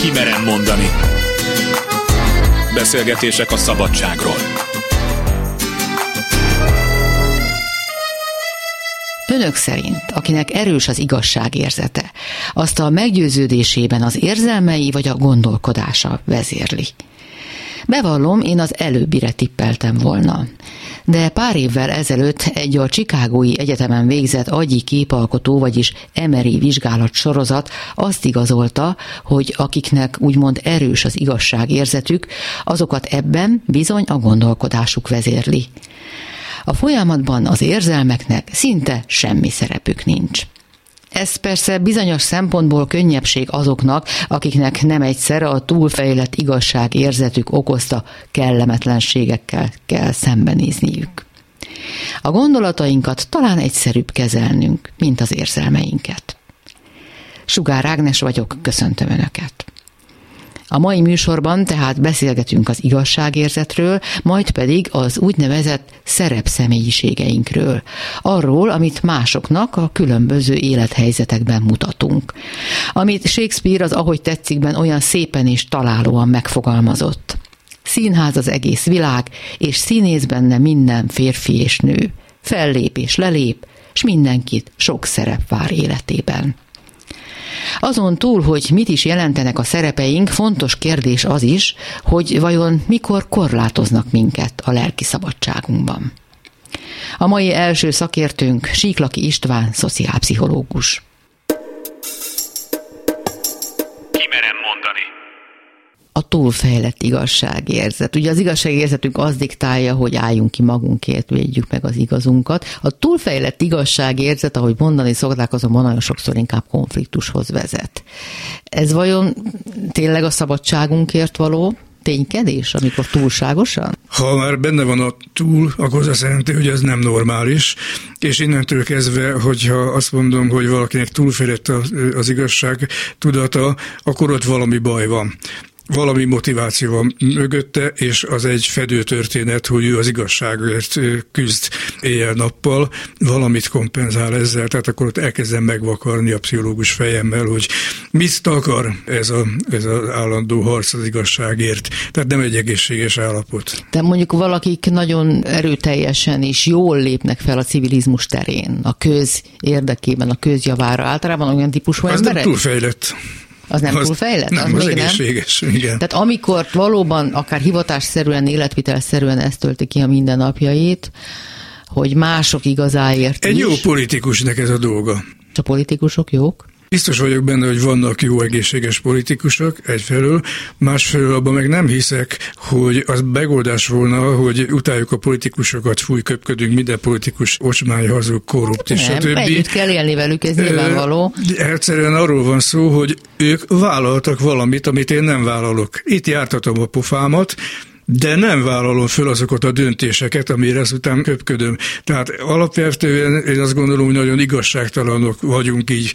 Kimerem mondani. Beszélgetések a szabadságról. Önök szerint, akinek erős az igazság érzete, azt a meggyőződésében az érzelmei vagy a gondolkodása vezérli? Bevallom, én az előbbire tippeltem volna. De pár évvel ezelőtt egy a Csikágói Egyetemen végzett agyi képalkotó, vagyis emeri vizsgálat sorozat azt igazolta, hogy akiknek úgymond erős az igazságérzetük, azokat ebben bizony a gondolkodásuk vezérli. A folyamatban az érzelmeknek szinte semmi szerepük nincs. Ez persze bizonyos szempontból könnyebbség azoknak, akiknek nem egyszer a túlfejlett igazság érzetük okozta kellemetlenségekkel kell szembenézniük. A gondolatainkat talán egyszerűbb kezelnünk, mint az érzelmeinket. Sugár Ágnes vagyok, köszöntöm Önöket! A mai műsorban tehát beszélgetünk az igazságérzetről, majd pedig az úgynevezett szerepszemélyiségeinkről, arról, amit másoknak a különböző élethelyzetekben mutatunk. Amit Shakespeare az Ahogy tetszikben olyan szépen és találóan megfogalmazott. Színház az egész világ, és színész benne minden férfi és nő. Fellép és lelép, s mindenkit sok szerep vár életében. Azon túl, hogy mit is jelentenek a szerepeink, fontos kérdés az is, hogy vajon mikor korlátoznak minket a lelki szabadságunkban. A mai első szakértőnk Síklaki István, szociálpszichológus. A túlfejlett igazságérzet. Ugye az igazságérzetünk az diktálja, hogy álljunk ki magunkért, védjük meg az igazunkat. A túlfejlett igazságérzet, ahogy mondani szokták, azonban nagyon sokszor inkább konfliktushoz vezet. Ez vajon tényleg a szabadságunkért való? ténykedés, amikor túlságosan? Ha már benne van a túl, akkor az azt jelenti, hogy ez nem normális, és innentől kezdve, hogyha azt mondom, hogy valakinek túlfejlett az igazság tudata, akkor ott valami baj van valami motiváció van mögötte, és az egy fedő történet, hogy ő az igazságért küzd éjjel-nappal, valamit kompenzál ezzel, tehát akkor ott elkezdem megvakarni a pszichológus fejemmel, hogy mit akar ez, a, ez az állandó harc az igazságért. Tehát nem egy egészséges állapot. De mondjuk valakik nagyon erőteljesen és jól lépnek fel a civilizmus terén, a köz érdekében, a közjavára. Általában olyan típusú az emberek? nem túlfejlett. Az nem az, túlfejlett? Nem, az, az egészséges, nem? igen. Tehát amikor valóban akár hivatásszerűen, életvitelszerűen ezt tölti ki a mindennapjait, hogy mások igazáért Egy is. jó politikusnak ez a dolga. A politikusok jók? Biztos vagyok benne, hogy vannak jó egészséges politikusok egyfelől, másfelől abban meg nem hiszek, hogy az megoldás volna, hogy utáljuk a politikusokat, fújköpködünk, minden politikus ocsmány, hazug, korrupt és stb. Együtt kell élni velük, ez nyilvánvaló. Egyszerűen arról van szó, hogy ők vállaltak valamit, amit én nem vállalok. Itt jártatom a pofámat, de nem vállalom föl azokat a döntéseket, amire azután köpködöm. Tehát alapvetően én azt gondolom, hogy nagyon igazságtalanok vagyunk így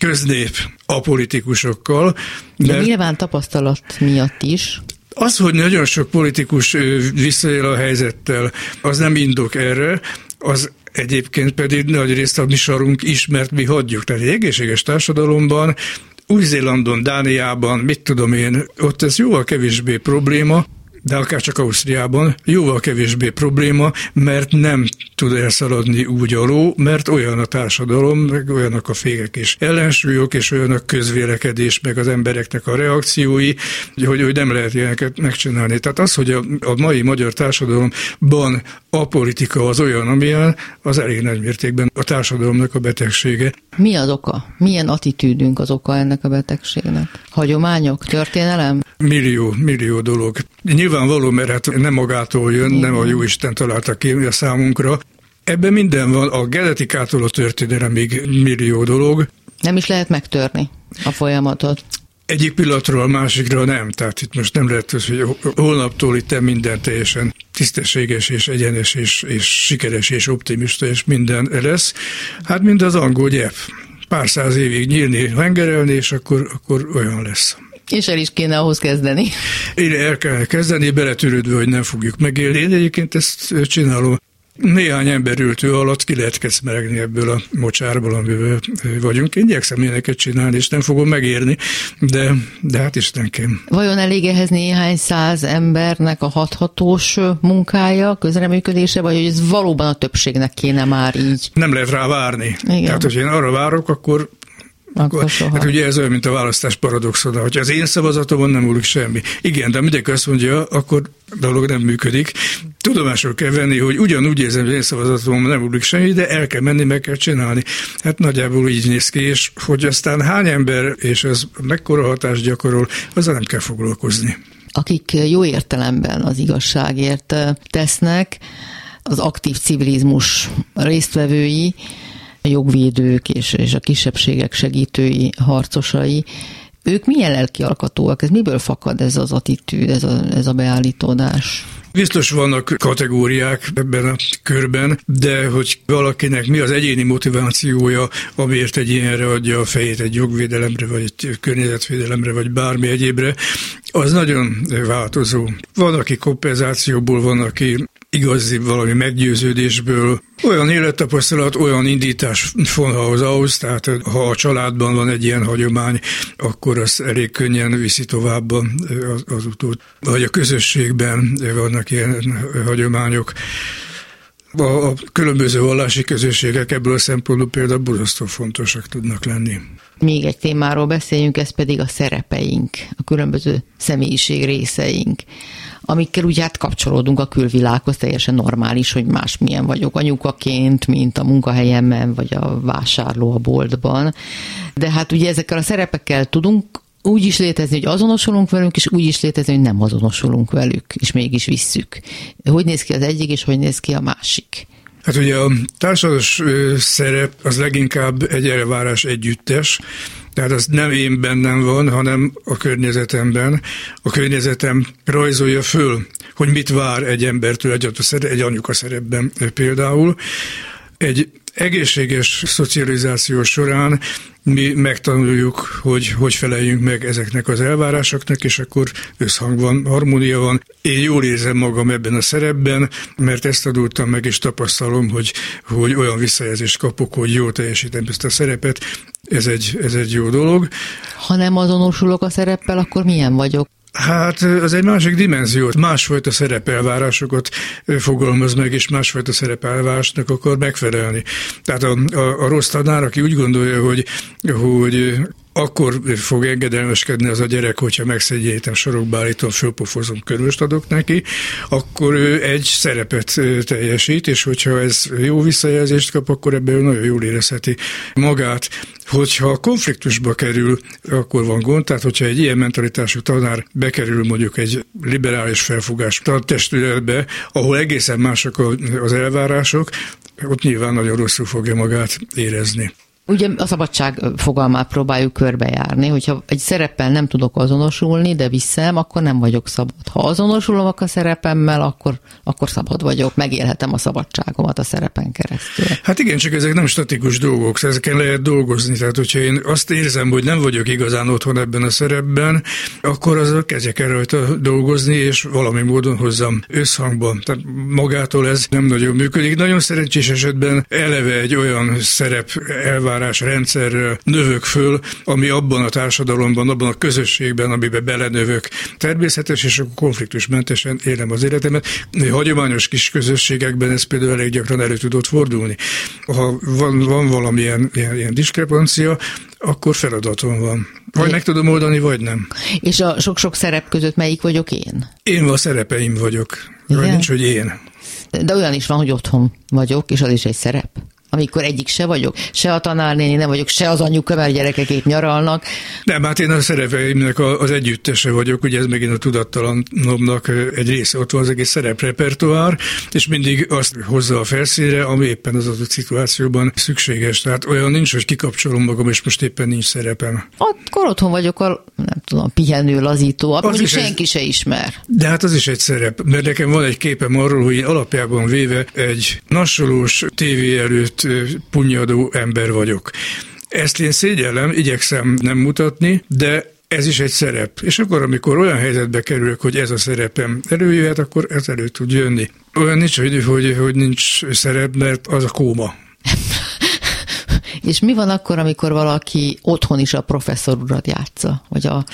köznép a politikusokkal. De, de nyilván tapasztalat miatt is. Az, hogy nagyon sok politikus visszaél a helyzettel, az nem indok erre, az egyébként pedig nagy részt a mi sarunk is, mert mi hagyjuk. Tehát egy egészséges társadalomban új-Zélandon, Dániában, mit tudom én, ott ez jóval kevésbé probléma, de akár csak Ausztriában jóval kevésbé probléma, mert nem tud elszaladni úgy a ló, mert olyan a társadalom, meg olyanak a fékek és ellensúlyok, és olyan a közvélekedés, meg az embereknek a reakciói, hogy, hogy nem lehet ilyeneket megcsinálni. Tehát az, hogy a, a mai magyar társadalomban a politika az olyan, amilyen, az elég nagy mértékben a társadalomnak a betegsége. Mi az oka? Milyen attitűdünk az oka ennek a betegségnek? Hagyományok? Történelem? Millió, millió dolog. Nyilvánvaló, mert hát nem magától jön, Igen. nem a Jóisten találta ki a számunkra. Ebben minden van, a genetikától a történelemig millió dolog. Nem is lehet megtörni a folyamatot. Egyik pillanatról a másikra nem, tehát itt most nem lehet, hogy holnaptól itt minden teljesen tisztességes és egyenes és, és sikeres és optimista és minden lesz. Hát mind az angol gyep. Pár száz évig nyílni, hengerelni, és akkor, akkor olyan lesz. És el is kéne ahhoz kezdeni. Én el kell kezdeni, beletűrődve, hogy nem fogjuk megélni. Én egyébként ezt csinálom néhány ember ültő alatt ki lehet keszmeregni ebből a mocsárból, amivel vagyunk. Én igyekszem ilyeneket csinálni, és nem fogom megérni, de, de hát Istenként. Vajon elég ehhez néhány száz embernek a hathatós munkája, közreműködése, vagy hogy ez valóban a többségnek kéne már így? Nem lehet rá várni. Igen. Tehát, hogy én arra várok, akkor akkor soha. Hát ugye ez olyan, mint a választás paradoxona, hogy az én szavazatomon nem múlik semmi. Igen, de mindenki azt mondja, akkor dolog nem működik. Tudomásul kell venni, hogy ugyanúgy érzem, hogy én szavazatomon nem múlik semmi, de el kell menni, meg kell csinálni. Hát nagyjából így néz ki, és hogy aztán hány ember, és ez mekkora hatást gyakorol, azzal nem kell foglalkozni. Akik jó értelemben az igazságért tesznek, az aktív civilizmus résztvevői, jogvédők és, és a kisebbségek segítői, harcosai, ők milyen lelkialkatóak? Ez miből fakad ez az attitűd, ez a, ez a beállítódás? Biztos vannak kategóriák ebben a körben, de hogy valakinek mi az egyéni motivációja, amiért egy ilyenre adja a fejét egy jogvédelemre, vagy egy környezetvédelemre, vagy bármi egyébre, az nagyon változó. Van, aki kompenzációból, van, aki igazi valami meggyőződésből, olyan élettapasztalat, olyan indítás fonalhoz ahhoz, tehát ha a családban van egy ilyen hagyomány, akkor az elég könnyen viszi tovább az, az utót. Vagy a közösségben vannak ilyen hagyományok. A, a különböző vallási közösségek ebből a szempontból például borzasztó fontosak tudnak lenni. Még egy témáról beszéljünk, ez pedig a szerepeink, a különböző személyiség részeink amikkel úgy hát kapcsolódunk a külvilághoz, teljesen normális, hogy másmilyen vagyok anyukaként, mint a munkahelyemben, vagy a vásárló a boltban. De hát ugye ezekkel a szerepekkel tudunk úgy is létezni, hogy azonosulunk velünk, és úgy is létezni, hogy nem azonosulunk velük, és mégis visszük. Hogy néz ki az egyik, és hogy néz ki a másik? Hát ugye a társadalmas szerep az leginkább egy elvárás együttes, tehát az nem én bennem van, hanem a környezetemben. A környezetem rajzolja föl, hogy mit vár egy embertől egy, egy anyuka szerepben például. Egy egészséges szocializáció során mi megtanuljuk, hogy hogy feleljünk meg ezeknek az elvárásoknak, és akkor összhang van, harmónia van. Én jól érzem magam ebben a szerepben, mert ezt adultam meg, és tapasztalom, hogy, hogy olyan visszajelzést kapok, hogy jól teljesítem ezt a szerepet. Ez egy, ez egy jó dolog. Ha nem azonosulok a szereppel, akkor milyen vagyok? Hát az egy másik dimenziót, másfajta szerepelvárásokat fogalmaz meg, és másfajta szerepelvárásnak akar megfelelni. Tehát a, a, a rossz tanár, aki úgy gondolja, hogy, hogy akkor fog engedelmeskedni az a gyerek, hogyha megszedjétem, sorokba állítom, fölpofozom, körülst adok neki, akkor ő egy szerepet teljesít, és hogyha ez jó visszajelzést kap, akkor ebből nagyon jól érezheti magát. Hogyha konfliktusba kerül, akkor van gond, tehát hogyha egy ilyen mentalitású tanár bekerül mondjuk egy liberális felfogás testületbe, ahol egészen mások az elvárások, ott nyilván nagyon rosszul fogja magát érezni. Ugye a szabadság fogalmát próbáljuk körbejárni, hogyha egy szereppel nem tudok azonosulni, de viszem, akkor nem vagyok szabad. Ha azonosulom a szerepemmel, akkor, akkor szabad vagyok, megélhetem a szabadságomat a szerepen keresztül. Hát igen, csak ezek nem statikus dolgok, ezeken lehet dolgozni. Tehát, hogyha én azt érzem, hogy nem vagyok igazán otthon ebben a szerepben, akkor az a kezdjek el rajta dolgozni, és valami módon hozzam összhangban. Tehát magától ez nem nagyon működik. Nagyon szerencsés esetben eleve egy olyan szerep elvár elvárás rendszerről növök föl, ami abban a társadalomban, abban a közösségben, amiben belenövök. Természetes és akkor konfliktusmentesen élem az életemet. Hagyományos kis közösségekben ez például elég gyakran elő tudott fordulni. Ha van, van valamilyen ilyen, ilyen diskrepancia, akkor feladatom van. Vagy é. meg tudom oldani, vagy nem. És a sok-sok szerep között melyik vagyok én? Én a szerepeim vagyok. Igen? Vagy nincs, hogy én. De olyan is van, hogy otthon vagyok, és az is egy szerep amikor egyik se vagyok, se a tanárnéni nem vagyok, se az anyuka, mert gyerekek épp nyaralnak. Nem, hát én a szerepeimnek az együttese vagyok, ugye ez megint a tudattalanomnak egy része, ott van az egész szereprepertoár, és mindig azt hozza a felszínre, ami éppen az adott szituációban szükséges. Tehát olyan nincs, hogy kikapcsolom magam, és most éppen nincs szerepem. Akkor otthon vagyok a, nem tudom, pihenő, lazító, az mondjuk senki egy, se ismer. De hát az is egy szerep, mert nekem van egy képem arról, hogy én alapjában véve egy nasolós tévé előtt punyadó ember vagyok. Ezt én szégyellem, igyekszem nem mutatni, de ez is egy szerep. És akkor, amikor olyan helyzetbe kerülök, hogy ez a szerepem előjöhet, akkor ez elő tud jönni. Olyan nincs, hogy, hogy, hogy nincs szerep, mert az a kóma. És mi van akkor, amikor valaki otthon is a professzor urat játsza, vagy a,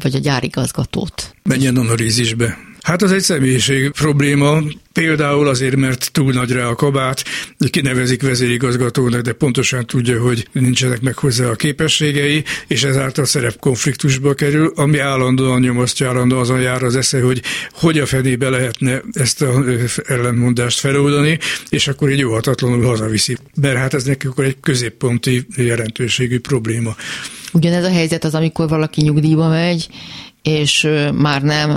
vagy a gyárigazgatót? Menjen analízisbe. Hát az egy személyiség probléma, például azért, mert túl nagy rá a kabát, kinevezik vezérigazgatónak, de pontosan tudja, hogy nincsenek meg hozzá a képességei, és ezáltal szerepkonfliktusba kerül, ami állandóan nyomasztja, állandóan azon jár az esze, hogy hogy a fenébe lehetne ezt a ellentmondást feloldani, és akkor így óhatatlanul hazaviszi. Mert hát ez akkor egy középponti jelentőségű probléma. Ugyanez a helyzet az, amikor valaki nyugdíjba megy, és már nem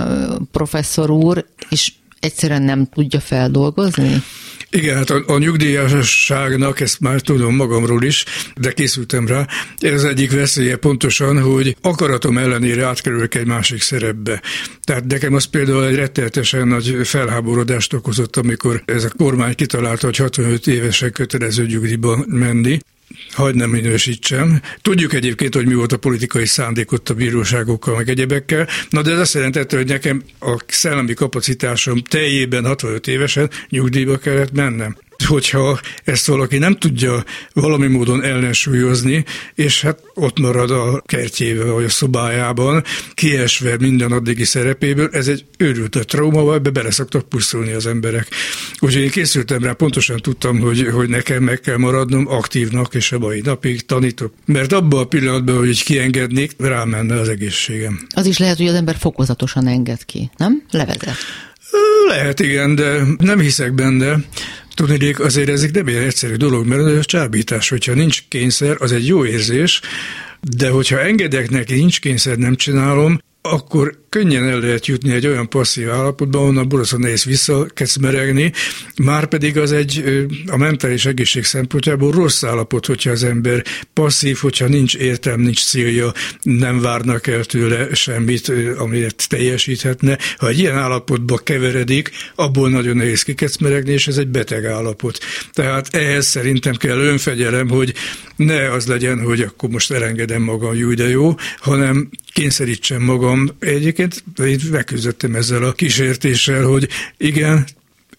professzor úr, és egyszerűen nem tudja feldolgozni? Igen, hát a, a nyugdíjasságnak, ezt már tudom magamról is, de készültem rá, ez egyik veszélye pontosan, hogy akaratom ellenére átkerülök egy másik szerepbe. Tehát nekem az például egy rettenetesen nagy felháborodást okozott, amikor ez a kormány kitalálta, hogy 65 évesen kötelező nyugdíjba menni, hagyd nem minősítsem. Tudjuk egyébként, hogy mi volt a politikai szándékot a bíróságokkal, meg egyebekkel. Na de ez azt jelentette, hogy nekem a szellemi kapacitásom teljében 65 évesen nyugdíjba kellett mennem hogyha ezt valaki nem tudja valami módon ellensúlyozni, és hát ott marad a kertjével vagy a szobájában, kiesve minden addigi szerepéből, ez egy őrült a trauma, ebbe bele szoktak pusztulni az emberek. Úgyhogy én készültem rá, pontosan tudtam, hogy, hogy nekem meg kell maradnom aktívnak, és a mai napig tanítok. Mert abban a pillanatban, hogy így kiengednék, rámenne az egészségem. Az is lehet, hogy az ember fokozatosan enged ki, nem? Levezet. Lehet, igen, de nem hiszek benne. Tudnék, azért ez nem egy egyszerű dolog, mert ez a csábítás, hogyha nincs kényszer, az egy jó érzés, de hogyha engedek neki, nincs kényszer, nem csinálom, akkor könnyen el lehet jutni egy olyan passzív állapotba, onnan borzasztóan nehéz visszakecmeregni, már pedig az egy a mentális egészség szempontjából rossz állapot, hogyha az ember passzív, hogyha nincs értelm, nincs célja, nem várnak el tőle semmit, amit teljesíthetne. Ha egy ilyen állapotba keveredik, abból nagyon nehéz kikecmeregni, és ez egy beteg állapot. Tehát ehhez szerintem kell önfegyelem, hogy ne az legyen, hogy akkor most elengedem magam, jó, de jó, hanem kényszerítsem magam. Egyébként én megküzdöttem ezzel a kísértéssel, hogy igen,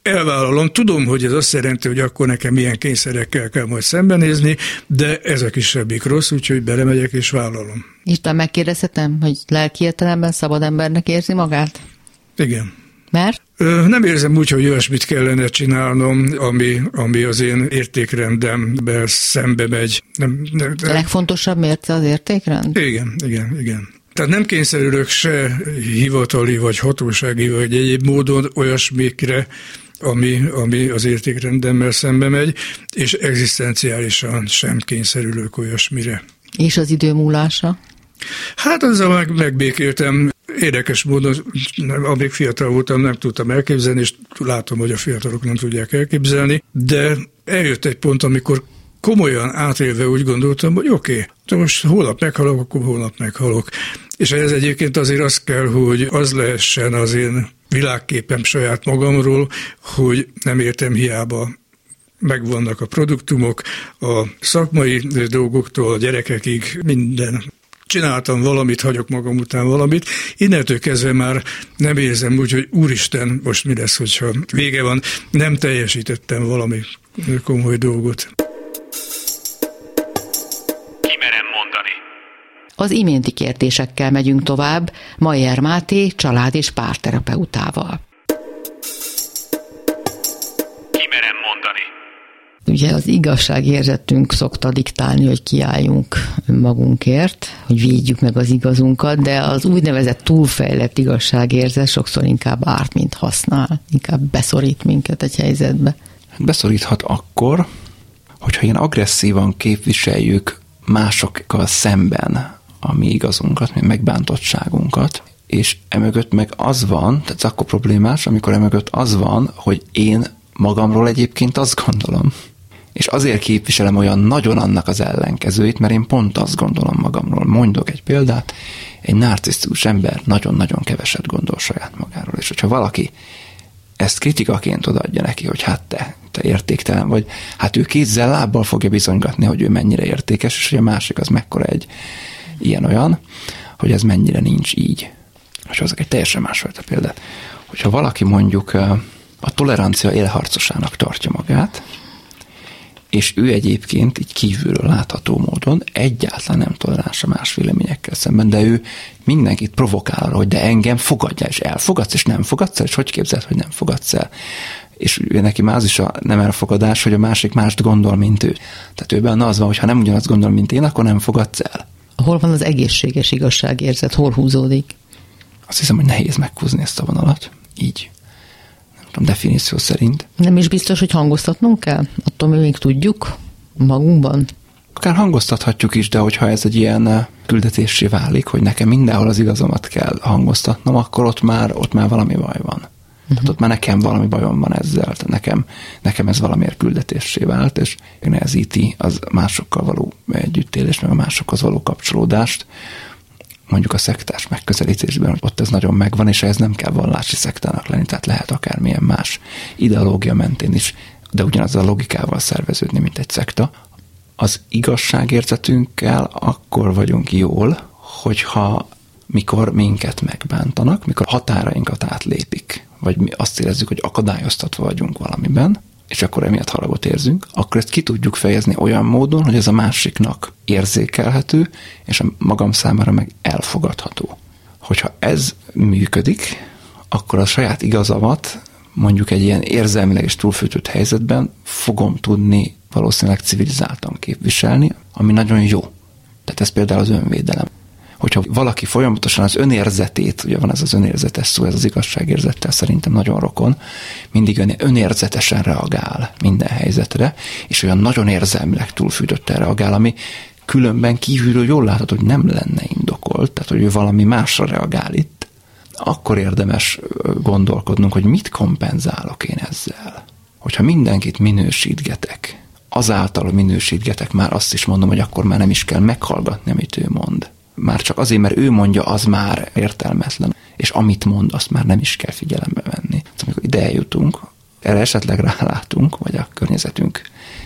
elvállalom, tudom, hogy ez azt jelenti, hogy akkor nekem milyen kényszerekkel kell majd szembenézni, de ez a kisebbik rossz, úgyhogy belemegyek és vállalom. Isten megkérdezhetem, hogy lelki értelemben szabad embernek érzi magát? Igen. Mert? Nem érzem úgy, hogy olyasmit kellene csinálnom, ami, ami az én értékrendembe szembe megy. Nem, nem, nem. A legfontosabb mérce az értékrend? Igen, igen, igen. Tehát nem kényszerülök se hivatali, vagy hatósági, vagy egyéb módon olyasmikre, ami, ami az értékrendemmel szembe megy, és egzisztenciálisan sem kényszerülök olyasmire. És az idő múlása? Hát azzal meg, megbékéltem. Érdekes módon, amíg fiatal voltam, nem tudtam elképzelni, és látom, hogy a fiatalok nem tudják elképzelni, de eljött egy pont, amikor komolyan átélve úgy gondoltam, hogy oké, okay, most holnap meghalok, akkor holnap meghalok. És ez egyébként azért az kell, hogy az lehessen az én világképem saját magamról, hogy nem értem hiába megvannak a produktumok, a szakmai dolgoktól a gyerekekig minden csináltam valamit, hagyok magam után valamit. Innentől kezdve már nem érzem úgy, hogy úristen, most mi lesz, hogyha vége van, nem teljesítettem valami komoly dolgot. Az iménti kérdésekkel megyünk tovább, Majer Máté család- és párterapeutával. Kimerem mondani. Ugye az igazságérzetünk szokta diktálni, hogy kiálljunk magunkért, hogy védjük meg az igazunkat, de az úgynevezett túlfejlett igazságérzet sokszor inkább árt, mint használ, inkább beszorít minket egy helyzetbe. Beszoríthat akkor, hogyha ilyen agresszívan képviseljük másokkal szemben a mi igazunkat, mi megbántottságunkat, és emögött meg az van, tehát akkor problémás, amikor emögött az van, hogy én magamról egyébként azt gondolom. És azért képviselem olyan nagyon annak az ellenkezőit, mert én pont azt gondolom magamról. Mondok egy példát, egy narcisztikus ember nagyon-nagyon keveset gondol saját magáról. És hogyha valaki ezt kritikaként odaadja neki, hogy hát te, te értéktelen vagy, hát ő kézzel, lábbal fogja bizonygatni, hogy ő mennyire értékes, és hogy a másik az mekkora egy ilyen-olyan, hogy ez mennyire nincs így. És azok egy teljesen másfajta példát. Hogyha valaki mondjuk a tolerancia élharcosának tartja magát, és ő egyébként így kívülről látható módon egyáltalán nem toleráns a más véleményekkel szemben, de ő mindenkit provokál arra, hogy de engem fogadja, és elfogadsz, és nem fogadsz el, és hogy képzeld, hogy nem fogadsz el. És ő neki az is a nem elfogadás, hogy a másik mást gondol, mint ő. Tehát ő benne az van, hogy ha nem ugyanazt gondol, mint én, akkor nem fogadsz el. Hol van az egészséges igazságérzet? Hol húzódik? Azt hiszem, hogy nehéz meghúzni ezt a vonalat. Így tudom, definíció szerint. Nem is biztos, hogy hangoztatnunk kell? Attól mi még tudjuk magunkban? Akár hangoztathatjuk is, de hogyha ez egy ilyen eh, küldetésé válik, hogy nekem mindenhol az igazomat kell hangoztatnom, akkor ott már, ott már valami baj van. Uh-huh. Tehát ott már nekem valami bajom van ezzel, tehát nekem, nekem ez valamiért küldetésé vált, és nehezíti az másokkal való együttélést, meg a másokhoz való kapcsolódást, mondjuk a szektás megközelítésben, ott ez nagyon megvan, és ez nem kell vallási szektának lenni, tehát lehet akármilyen más ideológia mentén is, de ugyanaz a logikával szerveződni, mint egy szekta. Az igazságérzetünkkel akkor vagyunk jól, hogyha mikor minket megbántanak, mikor határainkat átlépik, vagy mi azt érezzük, hogy akadályoztatva vagyunk valamiben, és akkor emiatt haragot érzünk, akkor ezt ki tudjuk fejezni olyan módon, hogy ez a másiknak érzékelhető, és a magam számára meg elfogadható. Hogyha ez működik, akkor a saját igazamat mondjuk egy ilyen érzelmileg és túlfűtött helyzetben fogom tudni valószínűleg civilizáltan képviselni, ami nagyon jó. Tehát ez például az önvédelem hogyha valaki folyamatosan az önérzetét, ugye van ez az önérzetes szó, ez az igazságérzettel szerintem nagyon rokon, mindig önérzetesen reagál minden helyzetre, és olyan nagyon érzelmileg túlfűtötten reagál, ami különben kívülről jól látható, hogy nem lenne indokolt, tehát hogy ő valami másra reagál itt, akkor érdemes gondolkodnunk, hogy mit kompenzálok én ezzel. Hogyha mindenkit minősítgetek, azáltal minősítgetek, már azt is mondom, hogy akkor már nem is kell meghallgatni, amit ő mond már csak azért, mert ő mondja, az már értelmetlen, és amit mond, azt már nem is kell figyelembe venni. Hát, amikor ide eljutunk, erre esetleg rálátunk, vagy a környezetünk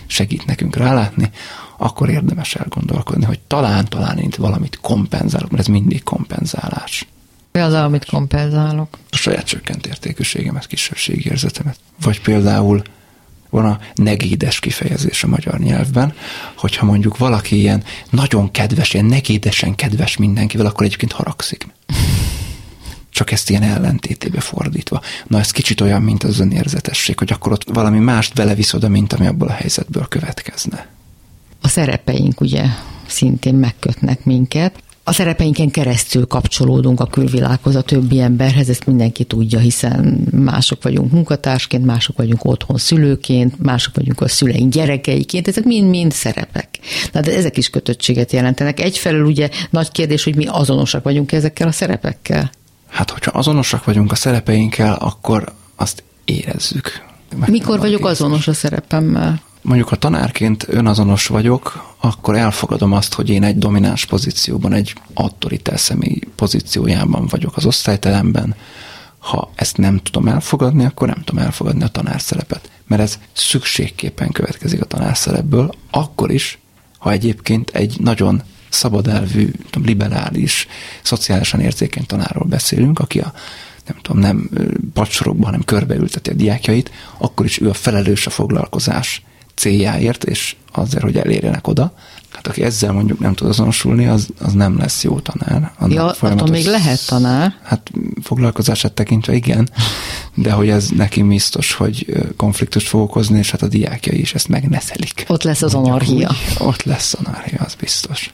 segít nekünk rálátni, akkor érdemes elgondolkodni, hogy talán, talán én valamit kompenzálok, mert ez mindig kompenzálás. Mi az, amit kompenzálok? A saját csökkent értékűségemet, kisebbségi érzetemet. Vagy például van a negédes kifejezés a magyar nyelvben, hogyha mondjuk valaki ilyen nagyon kedves, ilyen negédesen kedves mindenkivel, akkor egyébként haragszik. Csak ezt ilyen ellentétébe fordítva. Na ez kicsit olyan, mint az önérzetesség, hogy akkor ott valami mást belevisz oda, mint ami abból a helyzetből következne. A szerepeink ugye szintén megkötnek minket a szerepeinken keresztül kapcsolódunk a külvilághoz, a többi emberhez, ezt mindenki tudja, hiszen mások vagyunk munkatársként, mások vagyunk otthon szülőként, mások vagyunk a szüleink gyerekeiként, ezek mind-mind szerepek. Na, de ezek is kötöttséget jelentenek. Egyfelől ugye nagy kérdés, hogy mi azonosak vagyunk ezekkel a szerepekkel. Hát, hogyha azonosak vagyunk a szerepeinkkel, akkor azt érezzük. Meg Mikor vagyok azonos a szerepemmel? mondjuk ha tanárként önazonos vagyok, akkor elfogadom azt, hogy én egy domináns pozícióban, egy autoritár személy pozíciójában vagyok az osztályteremben. Ha ezt nem tudom elfogadni, akkor nem tudom elfogadni a tanárszerepet. Mert ez szükségképpen következik a tanárszerepből, akkor is, ha egyébként egy nagyon szabadelvű, liberális, szociálisan érzékeny tanárról beszélünk, aki a nem tudom, nem pacsorokban, hanem körbeülteti a diákjait, akkor is ő a felelős a foglalkozás céljáért, és azért, hogy elérjenek oda. Hát aki ezzel mondjuk nem tud azonosulni, az, az nem lesz jó tanár. Annak ja, attól még lehet tanár. Hát foglalkozását tekintve igen, de hogy ez neki biztos, hogy konfliktust fog okozni, és hát a diákjai is ezt megneszelik. Ott lesz az anarchia. Ott lesz anarchia, az biztos.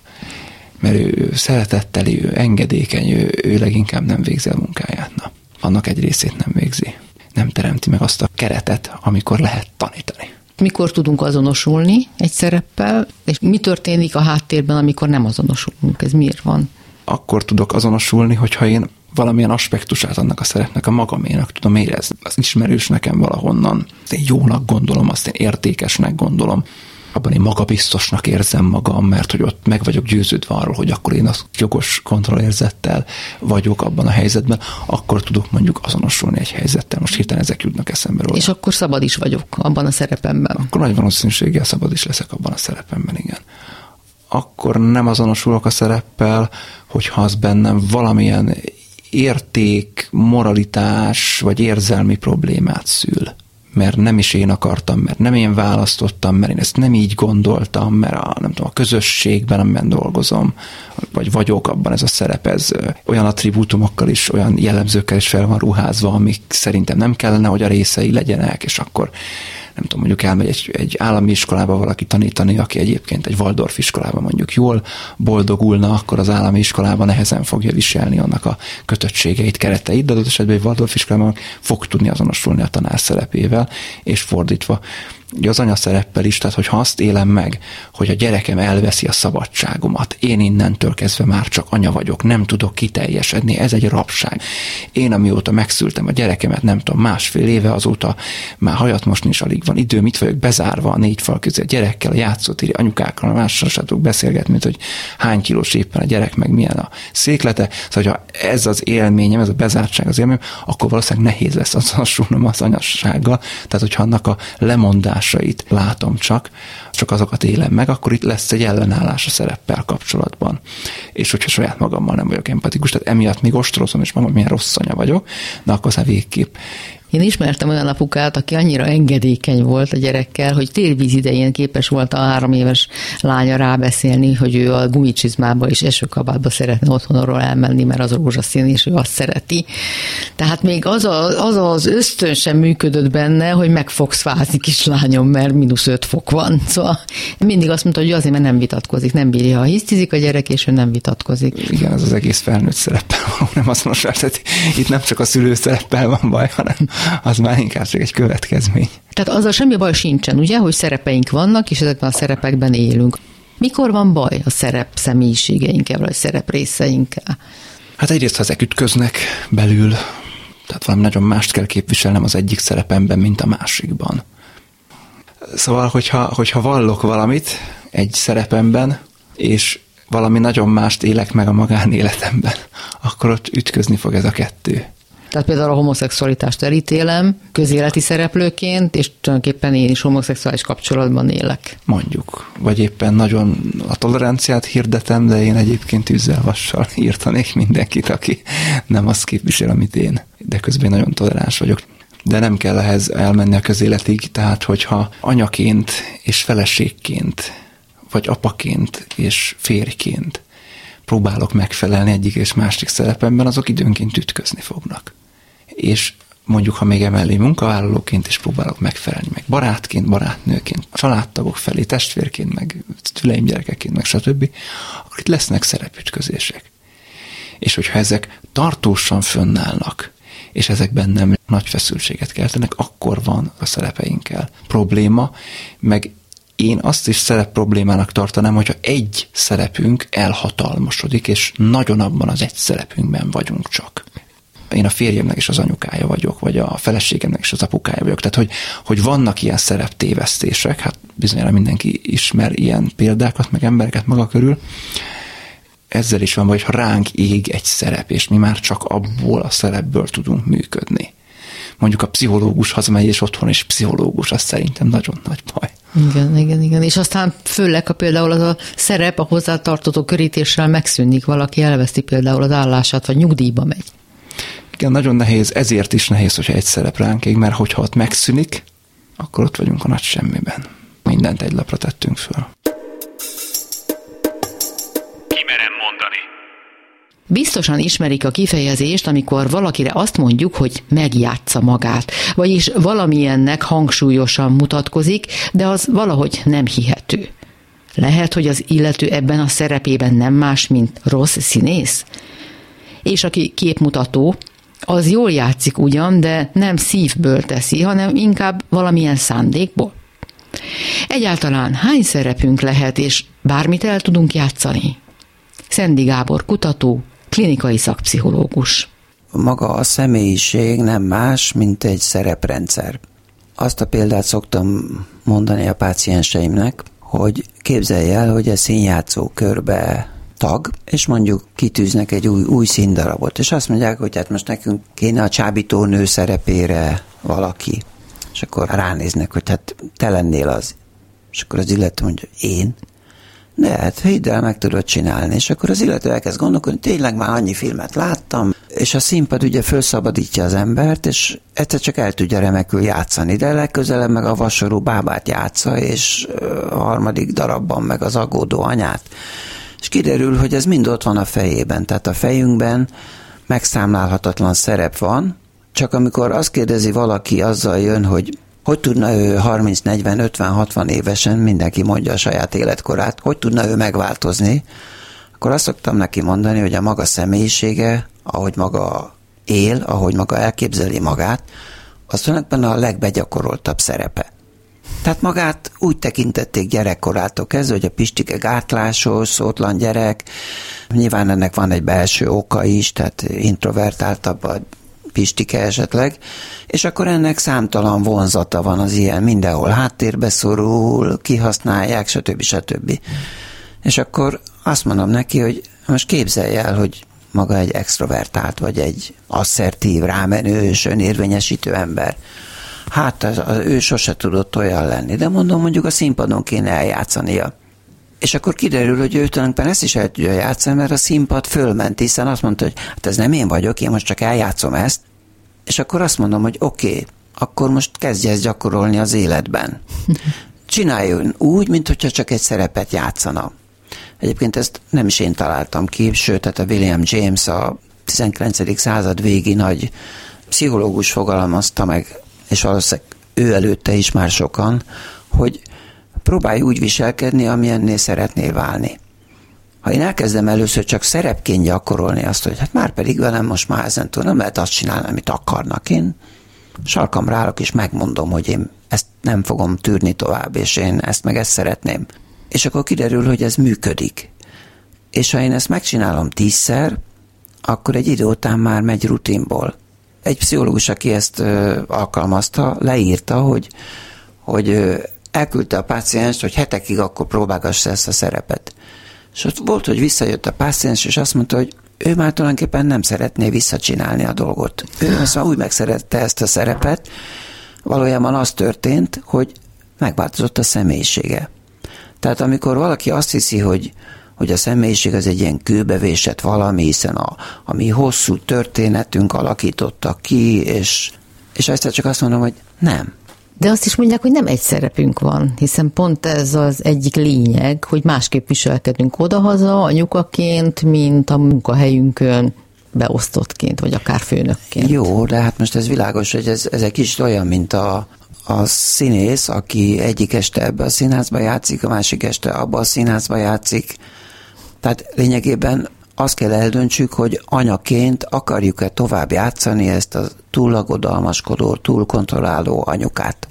Mert ő szeretetteli, ő engedékeny, ő, ő leginkább nem végzi a munkáját. Na, annak egy részét nem végzi. Nem teremti meg azt a keretet, amikor lehet tanítani mikor tudunk azonosulni egy szereppel, és mi történik a háttérben, amikor nem azonosulunk, ez miért van? Akkor tudok azonosulni, hogyha én valamilyen aspektusát annak a szerepnek a magaménak tudom érezni. Az ismerős nekem valahonnan. Én jónak gondolom, azt én értékesnek gondolom abban én magabiztosnak érzem magam, mert hogy ott meg vagyok győződve arról, hogy akkor én az jogos kontrollérzettel vagyok abban a helyzetben, akkor tudok mondjuk azonosulni egy helyzettel. Most hirtelen ezek jutnak eszembe róla. És akkor szabad is vagyok abban a szerepemben. Akkor nagy valószínűséggel szabad is leszek abban a szerepemben, igen. akkor nem azonosulok a szereppel, hogyha az bennem valamilyen érték, moralitás vagy érzelmi problémát szül mert nem is én akartam, mert nem én választottam, mert én ezt nem így gondoltam, mert a, nem tudom, a közösségben, amiben dolgozom, vagy vagyok abban ez a szerep, ez olyan attribútumokkal is, olyan jellemzőkkel is fel van ruházva, amik szerintem nem kellene, hogy a részei legyenek, és akkor nem tudom, mondjuk elmegy egy, egy állami iskolába valaki tanítani, aki egyébként egy Waldorf iskolába mondjuk jól boldogulna, akkor az állami iskolában nehezen fogja viselni annak a kötöttségeit, kereteit, de adott esetben egy Waldorf iskolában fog tudni azonosulni a tanár szerepével, és fordítva ugye az anyaszereppel is, tehát hogyha azt élem meg, hogy a gyerekem elveszi a szabadságomat, én innentől kezdve már csak anya vagyok, nem tudok kiteljesedni, ez egy rabság. Én amióta megszültem a gyerekemet, nem tudom, másfél éve azóta már hajat most is alig van idő, mit vagyok bezárva a négy fal közé a gyerekkel, a játszótéri anyukákkal, mással sem tudok beszélgetni, mint hogy hány kilós éppen a gyerek, meg milyen a széklete. Szóval, ha ez az élményem, ez a bezártság az élményem, akkor valószínűleg nehéz lesz azonosulnom az anyassággal. Tehát, hogyha annak a lemondás hatásait látom csak, csak azokat élem meg, akkor itt lesz egy ellenállás a szereppel kapcsolatban. És hogyha saját magammal nem vagyok empatikus, tehát emiatt még ostrozom, és magam milyen rossz anya vagyok, de akkor az végképp én ismertem olyan apukát, aki annyira engedékeny volt a gyerekkel, hogy térvíz idején képes volt a három éves lánya rábeszélni, hogy ő a gumicsizmába és esőkabátba szeretne otthonról elmenni, mert az rózsaszín, és ő azt szereti. Tehát még az, a, az az ösztön sem működött benne, hogy meg fogsz fázni, kislányom, mert mínusz öt fok van. Szóval mindig azt mondta, hogy azért, mert nem vitatkozik, nem bírja, ha hisztizik a gyerek, és ő nem vitatkozik. Igen, az az egész felnőtt szereppel van, nem azonos. Tehát itt nem csak a szülő szereppel van baj, hanem az már inkább csak egy következmény. Tehát azzal semmi baj sincsen, ugye, hogy szerepeink vannak, és ezekben a szerepekben élünk. Mikor van baj a szerep személyiségeinkkel, vagy a szerep részeinkkel? Hát egyrészt, ha ezek ütköznek belül, tehát valami nagyon mást kell képviselnem az egyik szerepemben, mint a másikban. Szóval, hogyha, hogyha vallok valamit egy szerepemben, és valami nagyon mást élek meg a magánéletemben, akkor ott ütközni fog ez a kettő. Tehát például a homoszexualitást elítélem közéleti szereplőként, és tulajdonképpen én is homoszexuális kapcsolatban élek. Mondjuk. Vagy éppen nagyon a toleranciát hirdetem, de én egyébként tűzzel vassal írtanék mindenkit, aki nem azt képvisel, amit én. De közben nagyon toleráns vagyok de nem kell ehhez elmenni a közéletig, tehát hogyha anyaként és feleségként, vagy apaként és férjként próbálok megfelelni egyik és másik szerepemben, azok időnként ütközni fognak. És mondjuk, ha még emellé munkavállalóként is próbálok megfelelni, meg barátként, barátnőként, családtagok felé, testvérként, meg szüleim gyerekeként, meg stb., akkor itt lesznek szerepütközések. És hogyha ezek tartósan fönnállnak, és ezekben nem nagy feszültséget keltenek, akkor van a szerepeinkkel probléma, meg én azt is szerep problémának tartanám, hogyha egy szerepünk elhatalmasodik, és nagyon abban az egy szerepünkben vagyunk csak. Én a férjemnek is az anyukája vagyok, vagy a feleségemnek is az apukája vagyok. Tehát, hogy, hogy vannak ilyen szereptévesztések, hát bizonyára mindenki ismer ilyen példákat, meg embereket maga körül, ezzel is van, hogy ha ránk ég egy szerep, és mi már csak abból a szerepből tudunk működni mondjuk a pszichológus hazamegy, és otthon is pszichológus, az szerintem nagyon nagy baj. Igen, igen, igen. És aztán főleg, ha például az a szerep a hozzátartozó körítéssel megszűnik, valaki elveszti például az állását, vagy nyugdíjba megy. Igen, nagyon nehéz, ezért is nehéz, hogyha egy szerep ránk ég, mert hogyha ott megszűnik, akkor ott vagyunk a nagy semmiben. Mindent egy lapra tettünk föl. Biztosan ismerik a kifejezést, amikor valakire azt mondjuk, hogy megjátsza magát, vagyis valamilyennek hangsúlyosan mutatkozik, de az valahogy nem hihető. Lehet, hogy az illető ebben a szerepében nem más, mint rossz színész? És aki képmutató, az jól játszik ugyan, de nem szívből teszi, hanem inkább valamilyen szándékból. Egyáltalán hány szerepünk lehet, és bármit el tudunk játszani? Szendi Gábor kutató, klinikai szakpszichológus. Maga a személyiség nem más, mint egy szereprendszer. Azt a példát szoktam mondani a pácienseimnek, hogy képzelj el, hogy a színjátszó körbe tag, és mondjuk kitűznek egy új, új színdarabot, és azt mondják, hogy hát most nekünk kéne a csábító nő szerepére valaki. És akkor ránéznek, hogy hát te lennél az. És akkor az illető mondja, én? De hát hidd el, meg tudod csinálni. És akkor az illető elkezd gondolkodni, tényleg már annyi filmet láttam, és a színpad ugye felszabadítja az embert, és egyszer csak el tudja remekül játszani, de legközelebb meg a vasorú bábát játsza, és a harmadik darabban meg az aggódó anyát. És kiderül, hogy ez mind ott van a fejében, tehát a fejünkben megszámlálhatatlan szerep van, csak amikor azt kérdezi valaki, azzal jön, hogy hogy tudna ő 30, 40, 50, 60 évesen, mindenki mondja a saját életkorát, hogy tudna ő megváltozni, akkor azt szoktam neki mondani, hogy a maga személyisége, ahogy maga él, ahogy maga elképzeli magát, az tulajdonképpen a legbegyakoroltabb szerepe. Tehát magát úgy tekintették gyerekkorától kezdve, hogy a Pistike gátlásos, szótlan gyerek, nyilván ennek van egy belső oka is, tehát introvertáltabb a Pistike esetleg, és akkor ennek számtalan vonzata van az ilyen, mindenhol háttérbe szorul, kihasználják, stb. stb. És akkor azt mondom neki, hogy most képzelj el, hogy maga egy extrovertált, vagy egy asszertív, rámenős, önérvényesítő ember. Hát az, az, ő sose tudott olyan lenni, de mondom, mondjuk a színpadon kéne eljátszania. És akkor kiderül, hogy ő tulajdonképpen ezt is el tudja játszani, mert a színpad fölment, hiszen azt mondta, hogy hát ez nem én vagyok, én most csak eljátszom ezt. És akkor azt mondom, hogy oké, okay, akkor most kezdj ezt gyakorolni az életben. Csináljon úgy, mintha csak egy szerepet játszana. Egyébként ezt nem is én találtam ki, sőt, tehát a William James a 19. század végi nagy pszichológus fogalmazta meg, és valószínűleg ő előtte is már sokan, hogy próbálj úgy viselkedni, amilyenné szeretnél válni. Ha én elkezdem először csak szerepként gyakorolni azt, hogy hát már pedig velem most már ezentúl nem lehet azt csinálni, amit akarnak, én sarkam rálok, és megmondom, hogy én ezt nem fogom tűrni tovább, és én ezt meg ezt szeretném. És akkor kiderül, hogy ez működik. És ha én ezt megcsinálom tízszer, akkor egy idő után már megy rutinból. Egy pszichológus, aki ezt alkalmazta, leírta, hogy, hogy elküldte a pácienst, hogy hetekig akkor próbálgassa ezt a szerepet. És ott volt, hogy visszajött a páciens, és azt mondta, hogy ő már tulajdonképpen nem szeretné visszacsinálni a dolgot. Ő azt már úgy megszerette ezt a szerepet, valójában az történt, hogy megváltozott a személyisége. Tehát amikor valaki azt hiszi, hogy, hogy a személyiség az egy ilyen kőbevésett valami, hiszen a, a mi hosszú történetünk alakította ki, és, és egyszer csak azt mondom, hogy nem. De azt is mondják, hogy nem egy szerepünk van, hiszen pont ez az egyik lényeg, hogy másképp viselkedünk odahaza, anyukaként, mint a munkahelyünkön beosztottként, vagy akár főnökként. Jó, de hát most ez világos, hogy ez, ez egy kicsit olyan, mint a, a színész, aki egyik este ebbe a színházba játszik, a másik este abba a színházba játszik. Tehát lényegében azt kell eldöntsük, hogy anyaként akarjuk-e tovább játszani ezt a túlagodalmaskodó, túlkontrolláló anyukát.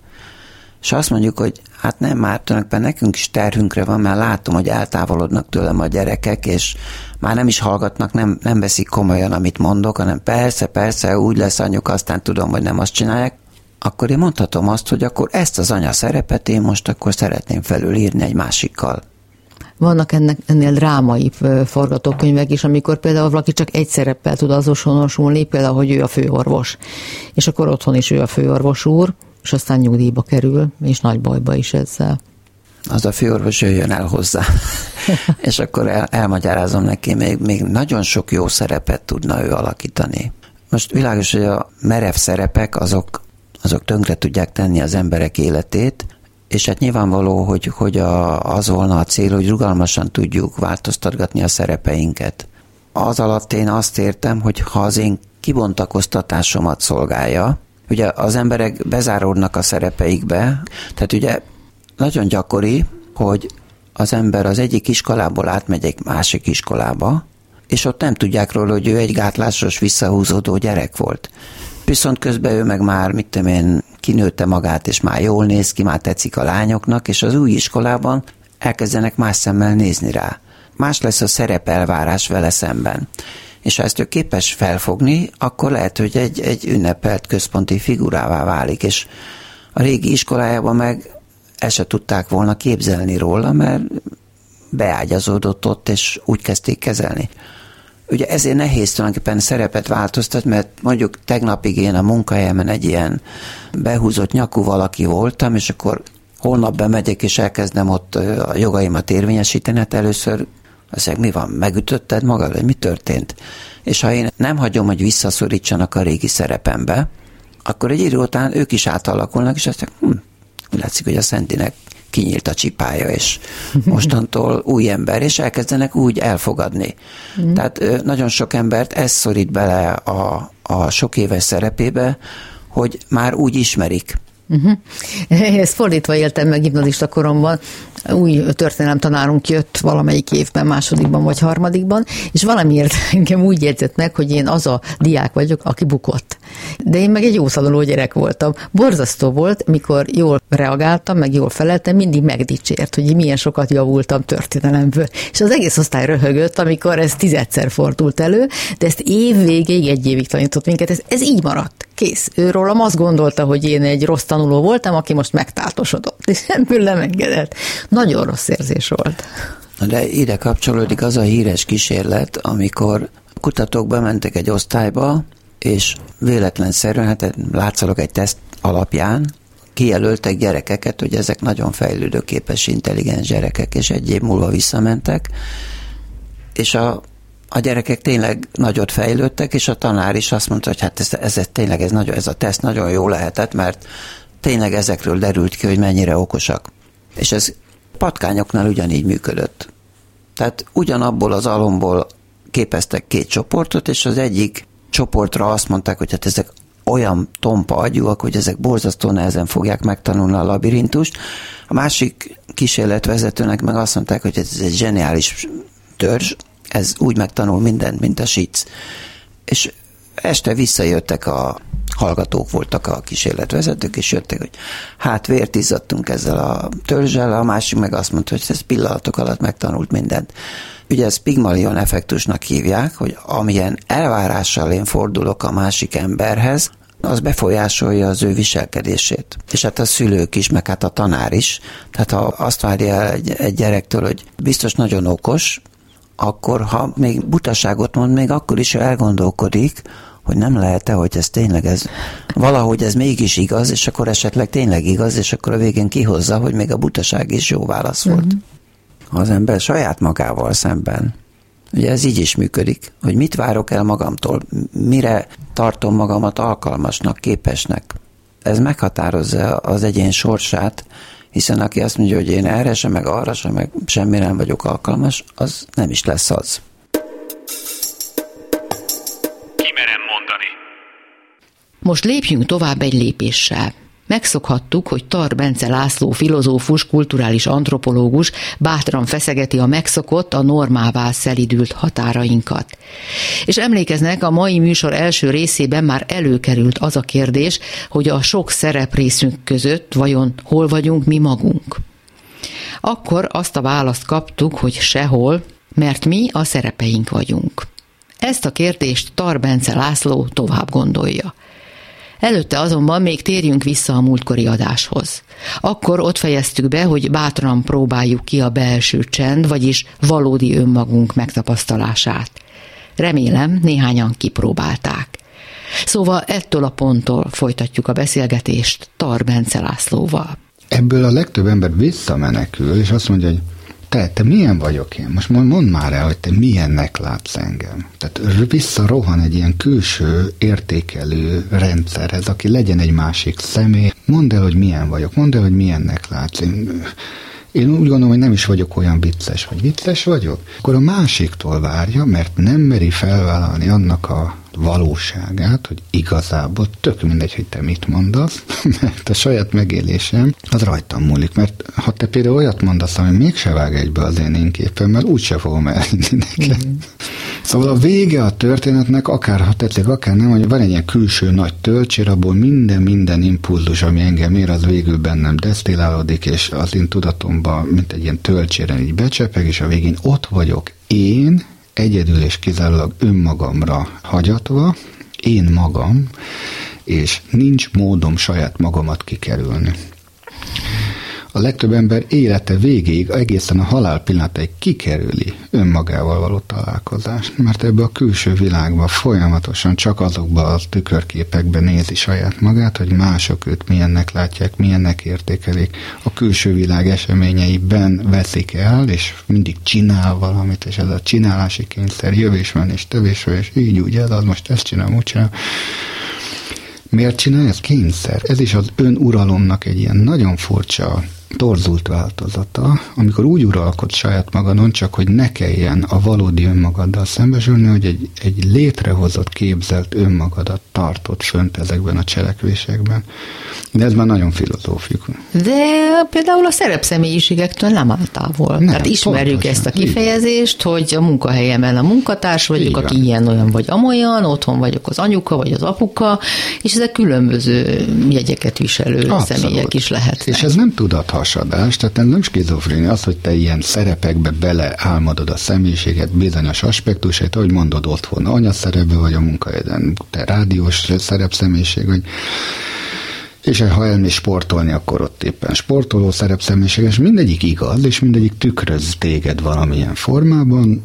És azt mondjuk, hogy hát nem, már tulajdonképpen nekünk is terhünkre van, mert látom, hogy eltávolodnak tőlem a gyerekek, és már nem is hallgatnak, nem, nem veszik komolyan, amit mondok, hanem persze, persze, úgy lesz anyuka, aztán tudom, hogy nem azt csinálják, akkor én mondhatom azt, hogy akkor ezt az anya szerepet én most akkor szeretném felülírni egy másikkal. Vannak ennek, ennél drámai forgatókönyvek is, amikor például valaki csak egy szereppel tud azonosulni, például, hogy ő a főorvos. És akkor otthon is ő a főorvos úr, és aztán nyugdíjba kerül, és nagy bajba is ezzel. Az a főorvos jöjjön el hozzá. és akkor el, elmagyarázom neki, még, még nagyon sok jó szerepet tudna ő alakítani. Most világos, hogy a merev szerepek azok azok tönkre tudják tenni az emberek életét, és hát nyilvánvaló, hogy, hogy a, az volna a cél, hogy rugalmasan tudjuk változtatgatni a szerepeinket. Az alatt én azt értem, hogy ha az én kibontakoztatásomat szolgálja, ugye az emberek bezáródnak a szerepeikbe, tehát ugye nagyon gyakori, hogy az ember az egyik iskolából átmegy egy másik iskolába, és ott nem tudják róla, hogy ő egy gátlásos, visszahúzódó gyerek volt. Viszont közben ő meg már, mit tudom én, kinőtte magát, és már jól néz ki, már tetszik a lányoknak, és az új iskolában elkezdenek más szemmel nézni rá. Más lesz a szerepelvárás vele szemben. És ha ezt ő képes felfogni, akkor lehet, hogy egy, egy ünnepelt központi figurává válik, és a régi iskolájában meg el se tudták volna képzelni róla, mert beágyazódott ott, és úgy kezdték kezelni. Ugye ezért nehéz tulajdonképpen szerepet változtat, mert mondjuk tegnapig én a munkahelyemen egy ilyen behúzott nyakú valaki voltam, és akkor holnap bemegyek és elkezdem ott a jogaimat érvényesíteni, hát először azt mi van, megütötted magad, vagy mi történt? És ha én nem hagyom, hogy visszaszorítsanak a régi szerepembe, akkor egy idő után ők is átalakulnak, és azt mondják, hm, látszik, hogy a Szentinek kinyílt a csipája, és mostantól új ember, és elkezdenek úgy elfogadni. Mm. Tehát nagyon sok embert ez szorít bele a, a sok éves szerepébe, hogy már úgy ismerik. Uh-huh. Ezt fordítva éltem meg gimnazista koromban, új történelem tanárunk jött valamelyik évben, másodikban vagy harmadikban, és valamiért engem úgy jegyzett meg, hogy én az a diák vagyok, aki bukott. De én meg egy jó szaloló gyerek voltam. Borzasztó volt, mikor jól reagáltam, meg jól feleltem, mindig megdicsért, hogy milyen sokat javultam történelemből. És az egész osztály röhögött, amikor ez tizedszer fordult elő, de ezt év végéig, egy évig tanított minket, ez, ez így maradt. Kész. Ő rólam azt gondolta, hogy én egy rossz tanuló voltam, aki most megtáltosodott, és ebből nem engedett. Nagyon rossz érzés volt. De ide kapcsolódik az a híres kísérlet, amikor kutatók bementek egy osztályba, és véletlenszerűen, hát látszalok egy teszt alapján, kijelöltek gyerekeket, hogy ezek nagyon fejlődőképes, intelligens gyerekek, és egy év múlva visszamentek, és a, a gyerekek tényleg nagyot fejlődtek, és a tanár is azt mondta, hogy hát ez, ez, ez tényleg ez, nagyon, ez a teszt nagyon jó lehetett, mert tényleg ezekről derült ki, hogy mennyire okosak. És ez patkányoknál ugyanígy működött. Tehát ugyanabból az alomból képeztek két csoportot, és az egyik csoportra azt mondták, hogy hát ezek olyan tompa agyúak, hogy ezek borzasztó nehezen fogják megtanulni a labirintust. A másik kísérletvezetőnek meg azt mondták, hogy ez egy zseniális törzs, ez úgy megtanul mindent, mint a sic. És este visszajöttek a hallgatók voltak a kísérletvezetők, és jöttek, hogy hát vért izzadtunk ezzel a törzsel, a másik meg azt mondta, hogy ez pillanatok alatt megtanult mindent. Ugye ezt Pigmalion effektusnak hívják, hogy amilyen elvárással én fordulok a másik emberhez, az befolyásolja az ő viselkedését. És hát a szülők is, meg hát a tanár is. Tehát ha azt várja egy, egy gyerektől, hogy biztos nagyon okos, akkor ha még butaságot mond, még akkor is elgondolkodik, hogy nem lehet-e, hogy ez tényleg ez, valahogy ez mégis igaz, és akkor esetleg tényleg igaz, és akkor a végén kihozza, hogy még a butaság is jó válasz volt. Mm-hmm. Az ember saját magával szemben. Ugye ez így is működik, hogy mit várok el magamtól, mire tartom magamat alkalmasnak, képesnek. Ez meghatározza az egyén sorsát, hiszen aki azt mondja, hogy én erre sem, meg arra sem, meg semmire nem vagyok alkalmas, az nem is lesz az. Most lépjünk tovább egy lépéssel. Megszokhattuk, hogy Tar Bence László filozófus, kulturális antropológus bátran feszegeti a megszokott, a normává szelidült határainkat. És emlékeznek, a mai műsor első részében már előkerült az a kérdés, hogy a sok szereprészünk között vajon hol vagyunk mi magunk. Akkor azt a választ kaptuk, hogy sehol, mert mi a szerepeink vagyunk. Ezt a kérdést Tar Bence László tovább gondolja. Előtte azonban még térjünk vissza a múltkori adáshoz. Akkor ott fejeztük be, hogy bátran próbáljuk ki a belső csend, vagyis valódi önmagunk megtapasztalását. Remélem, néhányan kipróbálták. Szóval ettől a ponttól folytatjuk a beszélgetést Tar Bence Lászlóval. Ebből a legtöbb ember visszamenekül, és azt mondja, hogy te, te milyen vagyok én? Most mondd már el, hogy te milyennek látsz engem. Tehát visszarohan egy ilyen külső értékelő rendszerhez, aki legyen egy másik személy. Mondd el, hogy milyen vagyok, mondd el, hogy milyennek látsz. Én, én úgy gondolom, hogy nem is vagyok olyan vicces, vagy vicces vagyok. Akkor a másiktól várja, mert nem meri felvállalni annak a valóságát, hogy igazából tök mindegy, hogy te mit mondasz, mert a saját megélésem az rajtam múlik, mert ha te például olyat mondasz, ami mégse vág egybe az én én képemmel, úgyse fogom elhinni neked. Mm. Szóval a vége a történetnek, akár ha tetszik, akár nem, hogy van egy ilyen külső nagy töltsér, abból minden, minden impulzus, ami engem ér, az végül bennem desztillálódik, és az én tudatomban, mint egy ilyen töltséren így becsepeg, és a végén ott vagyok én, egyedül és kizárólag önmagamra hagyatva, én magam, és nincs módom saját magamat kikerülni. A legtöbb ember élete végéig, egészen a halál pillanatáig kikerüli önmagával való találkozás, mert ebbe a külső világban folyamatosan csak azokba a tükörképekben nézi saját magát, hogy mások őt milyennek látják, milyennek értékelik. A külső világ eseményeiben veszik el, és mindig csinál valamit, és ez a csinálási kényszer jövés van, és tövés van, és így úgy ez, az most ezt csinál, úgy csinál. Miért csinálja? Ez kényszer. Ez is az önuralomnak egy ilyen nagyon furcsa torzult változata, amikor úgy uralkod saját magadon, csak hogy ne kelljen a valódi önmagaddal szembesülni, hogy egy, egy létrehozott, képzelt önmagadat tartott fönt ezekben a cselekvésekben. De ez már nagyon filozófikus. De például a szerepszemélyiségektől nem áll távol. Nem, Tehát ismerjük pontosan. ezt a kifejezést, hogy a munkahelyemen a munkatárs vagyok, aki ilyen olyan vagy amolyan, otthon vagyok az anyuka vagy az apuka, és ezek különböző jegyeket viselő Abszolút. személyek is lehetnek. És ez nem tudathasadás, tehát nem skizofrénia, az, hogy te ilyen szerepekbe beleálmodod a személyiséget, bizonyos aspektusait, ahogy mondod otthon, anyaszerepbe vagy a munkahelyeden, te rádiós szerepszemélyiség, vagy. És ha elmész sportolni, akkor ott éppen sportoló szerepszemélyiség, és mindegyik igaz, és mindegyik tükröz téged valamilyen formában,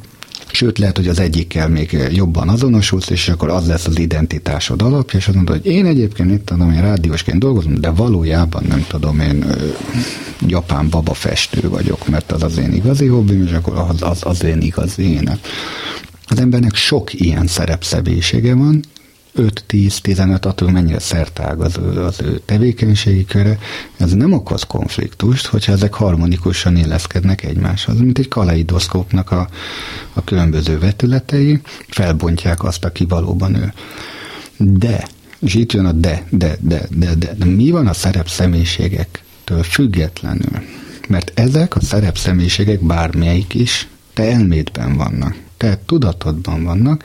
Sőt, lehet, hogy az egyikkel még jobban azonosulsz, és akkor az lesz az identitásod alapja, és azt mondod, hogy én egyébként itt tudom, én rádiósként dolgozom, de valójában nem tudom, én ö, japán baba festő vagyok, mert az az én igazi hobbim, és akkor az az, az én igazi énem. Az embernek sok ilyen szerepszebélysége van, 5-10-15, attól mennyire szertág az az ő tevékenységi köre, ez nem okoz konfliktust, hogyha ezek harmonikusan illeszkednek egymáshoz, mint egy kaleidoszkópnak a, a különböző vetületei, felbontják azt, aki valóban ő. De, és itt jön a de, de, de, de, de, de mi van a szerep személyiségektől függetlenül? Mert ezek a szerep személyiségek bármelyik is te elmédben vannak, te tudatodban vannak,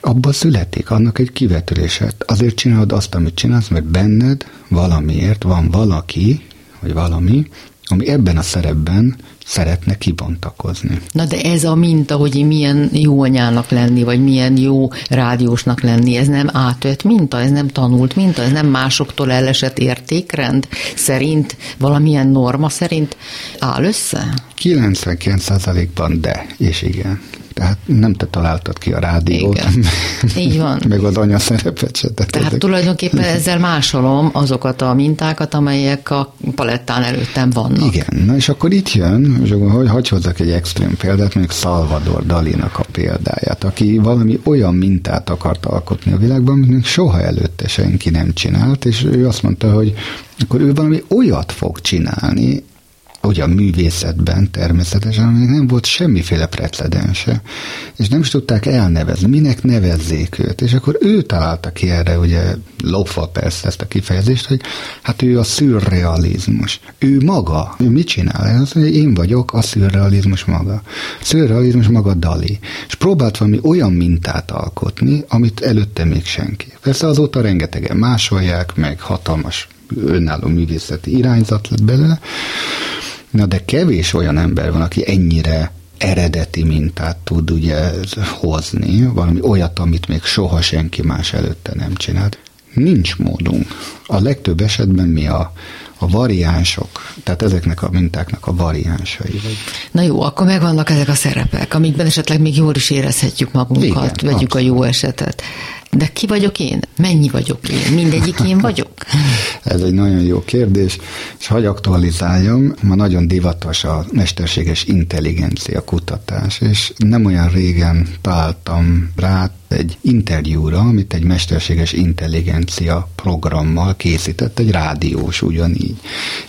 abban születik, annak egy kivetülése. Azért csinálod azt, amit csinálsz, mert benned valamiért van valaki, vagy valami, ami ebben a szerepben szeretne kibontakozni. Na de ez a minta, hogy milyen jó anyának lenni, vagy milyen jó rádiósnak lenni, ez nem átött minta, ez nem tanult minta, ez nem másoktól elesett értékrend szerint, valamilyen norma szerint áll össze? 99%-ban de, és igen. Tehát nem te találtad ki a rádiót. Igen. Így van. meg az anya szerepet se Tehát ezek. tulajdonképpen ezzel másolom azokat a mintákat, amelyek a palettán előttem vannak. Igen, na és akkor itt jön, és akkor hogy, hogy hozzak egy extrém példát, mondjuk Salvador Dalinak a példáját, aki valami olyan mintát akart alkotni a világban, amit még soha előtte senki nem csinált, és ő azt mondta, hogy akkor ő valami olyat fog csinálni, ugye a művészetben természetesen, aminek nem volt semmiféle precedense, és nem is tudták elnevezni, minek nevezzék őt, és akkor ő találta ki erre, ugye lopva persze ezt a kifejezést, hogy hát ő a szürrealizmus. Ő maga, ő mit csinál? Ő azt mondja, hogy én vagyok a szürrealizmus maga. Szürrealizmus maga Dali. És próbált valami olyan mintát alkotni, amit előtte még senki. Persze azóta rengetegen másolják, meg hatalmas önálló művészeti irányzat lett belőle, Na de kevés olyan ember van, aki ennyire eredeti mintát tud ugye hozni, valami olyat, amit még soha senki más előtte nem csinált. Nincs módunk. A legtöbb esetben mi a, a variánsok, tehát ezeknek a mintáknak a variánsai. Vagy. Na jó, akkor megvannak ezek a szerepek, amikben esetleg még jól is érezhetjük magunkat, Igen, vegyük abszolút. a jó esetet. De ki vagyok én? Mennyi vagyok én? Mindegyik én vagyok? Ez egy nagyon jó kérdés, és hagy aktualizáljam, ma nagyon divatos a mesterséges intelligencia kutatás, és nem olyan régen találtam rá egy interjúra, amit egy mesterséges intelligencia programmal készített, egy rádiós ugyanígy.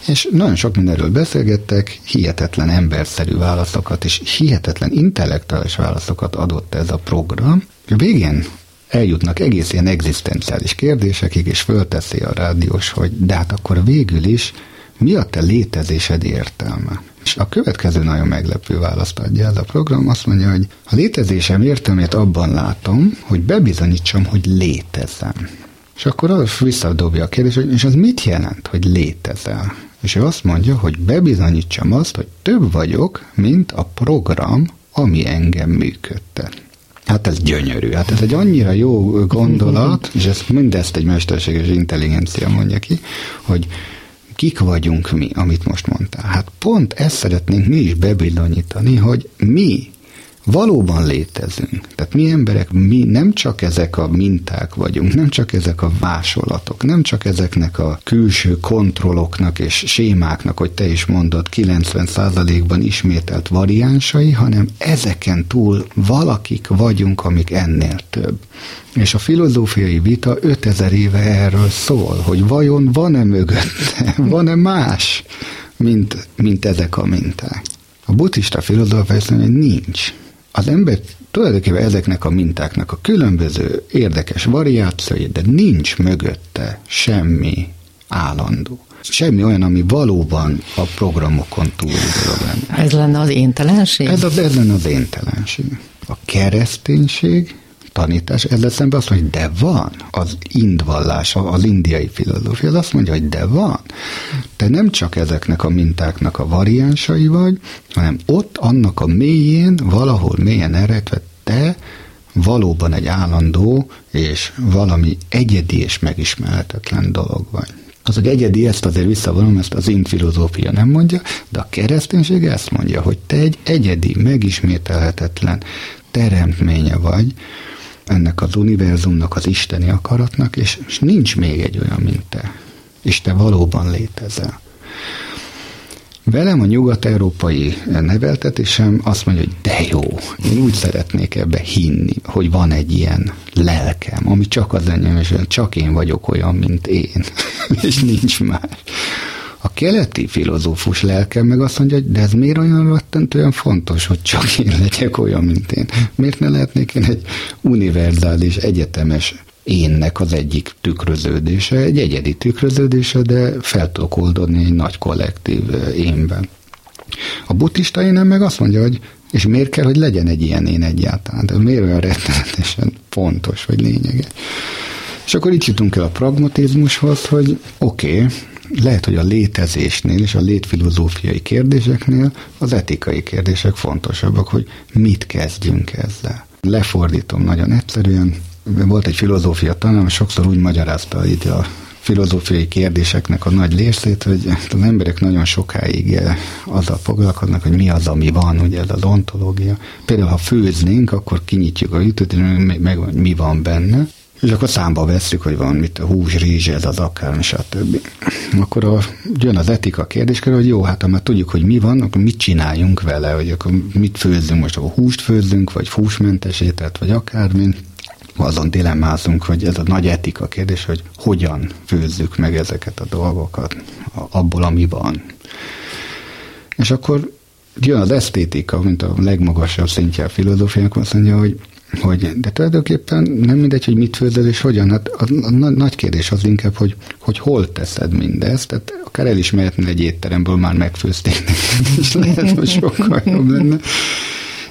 És nagyon sok mindenről beszélgettek, hihetetlen emberszerű válaszokat és hihetetlen intellektuális válaszokat adott ez a program. A végén eljutnak egész ilyen egzisztenciális kérdésekig, és fölteszi a rádiós, hogy de hát akkor végül is mi a te létezésed értelme? És a következő nagyon meglepő választ adja ez a program, azt mondja, hogy a létezésem értelmét abban látom, hogy bebizonyítsam, hogy létezem. És akkor az visszadobja a kérdés, hogy és az mit jelent, hogy létezel? És ő azt mondja, hogy bebizonyítsam azt, hogy több vagyok, mint a program, ami engem működtet. Hát ez gyönyörű. Hát ez egy annyira jó gondolat, és ezt mindezt egy mesterséges intelligencia mondja ki, hogy kik vagyunk mi, amit most mondtál. Hát pont ezt szeretnénk mi is bebizonyítani, hogy mi valóban létezünk. Tehát mi emberek, mi nem csak ezek a minták vagyunk, nem csak ezek a vásolatok, nem csak ezeknek a külső kontrolloknak és sémáknak, hogy te is mondod, 90%-ban ismételt variánsai, hanem ezeken túl valakik vagyunk, amik ennél több. És a filozófiai vita 5000 éve erről szól, hogy vajon van-e mögötte, van-e más, mint, mint ezek a minták. A buddhista filozófia azt mondja, hogy nincs. Az ember tulajdonképpen ezeknek a mintáknak a különböző érdekes variációi, de nincs mögötte semmi állandó. Semmi olyan, ami valóban a programokon túli dolog lenne. Ez lenne az éntelenség? Ez, az, ez lenne az éntelenség. A kereszténység tanítás, ezzel szemben azt mondja, hogy de van. Az indvallás, az indiai filozófia, az azt mondja, hogy de van. Te nem csak ezeknek a mintáknak a variánsai vagy, hanem ott annak a mélyén, valahol mélyen eredve te valóban egy állandó és valami egyedi és megismerhetetlen dolog vagy. Az, hogy egyedi, ezt azért visszavonom, ezt az én filozófia nem mondja, de a kereszténység ezt mondja, hogy te egy egyedi, megismételhetetlen teremtménye vagy, ennek az univerzumnak, az isteni akaratnak, és, és nincs még egy olyan, mint te. És te valóban létezel. Velem a nyugat-európai neveltetésem azt mondja, hogy de jó, én úgy szeretnék ebbe hinni, hogy van egy ilyen lelkem, ami csak az enyém, és csak én vagyok olyan, mint én, és nincs más. A keleti filozófus lelkem meg azt mondja, hogy de ez miért olyan olyan fontos, hogy csak én legyek olyan, mint én? Miért ne lehetnék én egy univerzális, egyetemes énnek az egyik tükröződése, egy egyedi tükröződése, de fel tudok oldani egy nagy kollektív énben. A buddhista énem meg azt mondja, hogy és miért kell, hogy legyen egy ilyen én egyáltalán? De miért olyan rettenetesen fontos, vagy lényeges? És akkor itt jutunk el a pragmatizmushoz, hogy oké, okay, lehet, hogy a létezésnél és a létfilozófiai kérdéseknél az etikai kérdések fontosabbak, hogy mit kezdjünk ezzel. Lefordítom nagyon egyszerűen. Volt egy filozófia tanulom, sokszor úgy magyarázta itt a filozófiai kérdéseknek a nagy részét, hogy az emberek nagyon sokáig azzal foglalkoznak, hogy mi az, ami van, ugye ez az ontológia. Például, ha főznénk, akkor kinyitjuk a jutott, meg, meg mi van benne, és akkor számba veszük, hogy van mit a hús, rizs, ez az akármi, stb. Akkor a, jön az etika kérdéskör, hogy jó, hát ha már tudjuk, hogy mi van, akkor mit csináljunk vele, hogy akkor mit főzzünk, most akkor húst főzzünk, vagy húsmentes vagy akármi. Azon dilemmázunk, hogy ez a nagy etika kérdés, hogy hogyan főzzük meg ezeket a dolgokat abból, ami van. És akkor jön az esztétika, mint a legmagasabb szintje a filozófiának, azt mondja, hogy hogy, de tulajdonképpen nem mindegy, hogy mit főzöl és hogyan. Hát a, a, a nagy kérdés az inkább, hogy, hogy hol teszed mindezt. Tehát akár el is mehetnél egy étteremből, már megfőzték és lehet, hogy sokkal jobb lenne.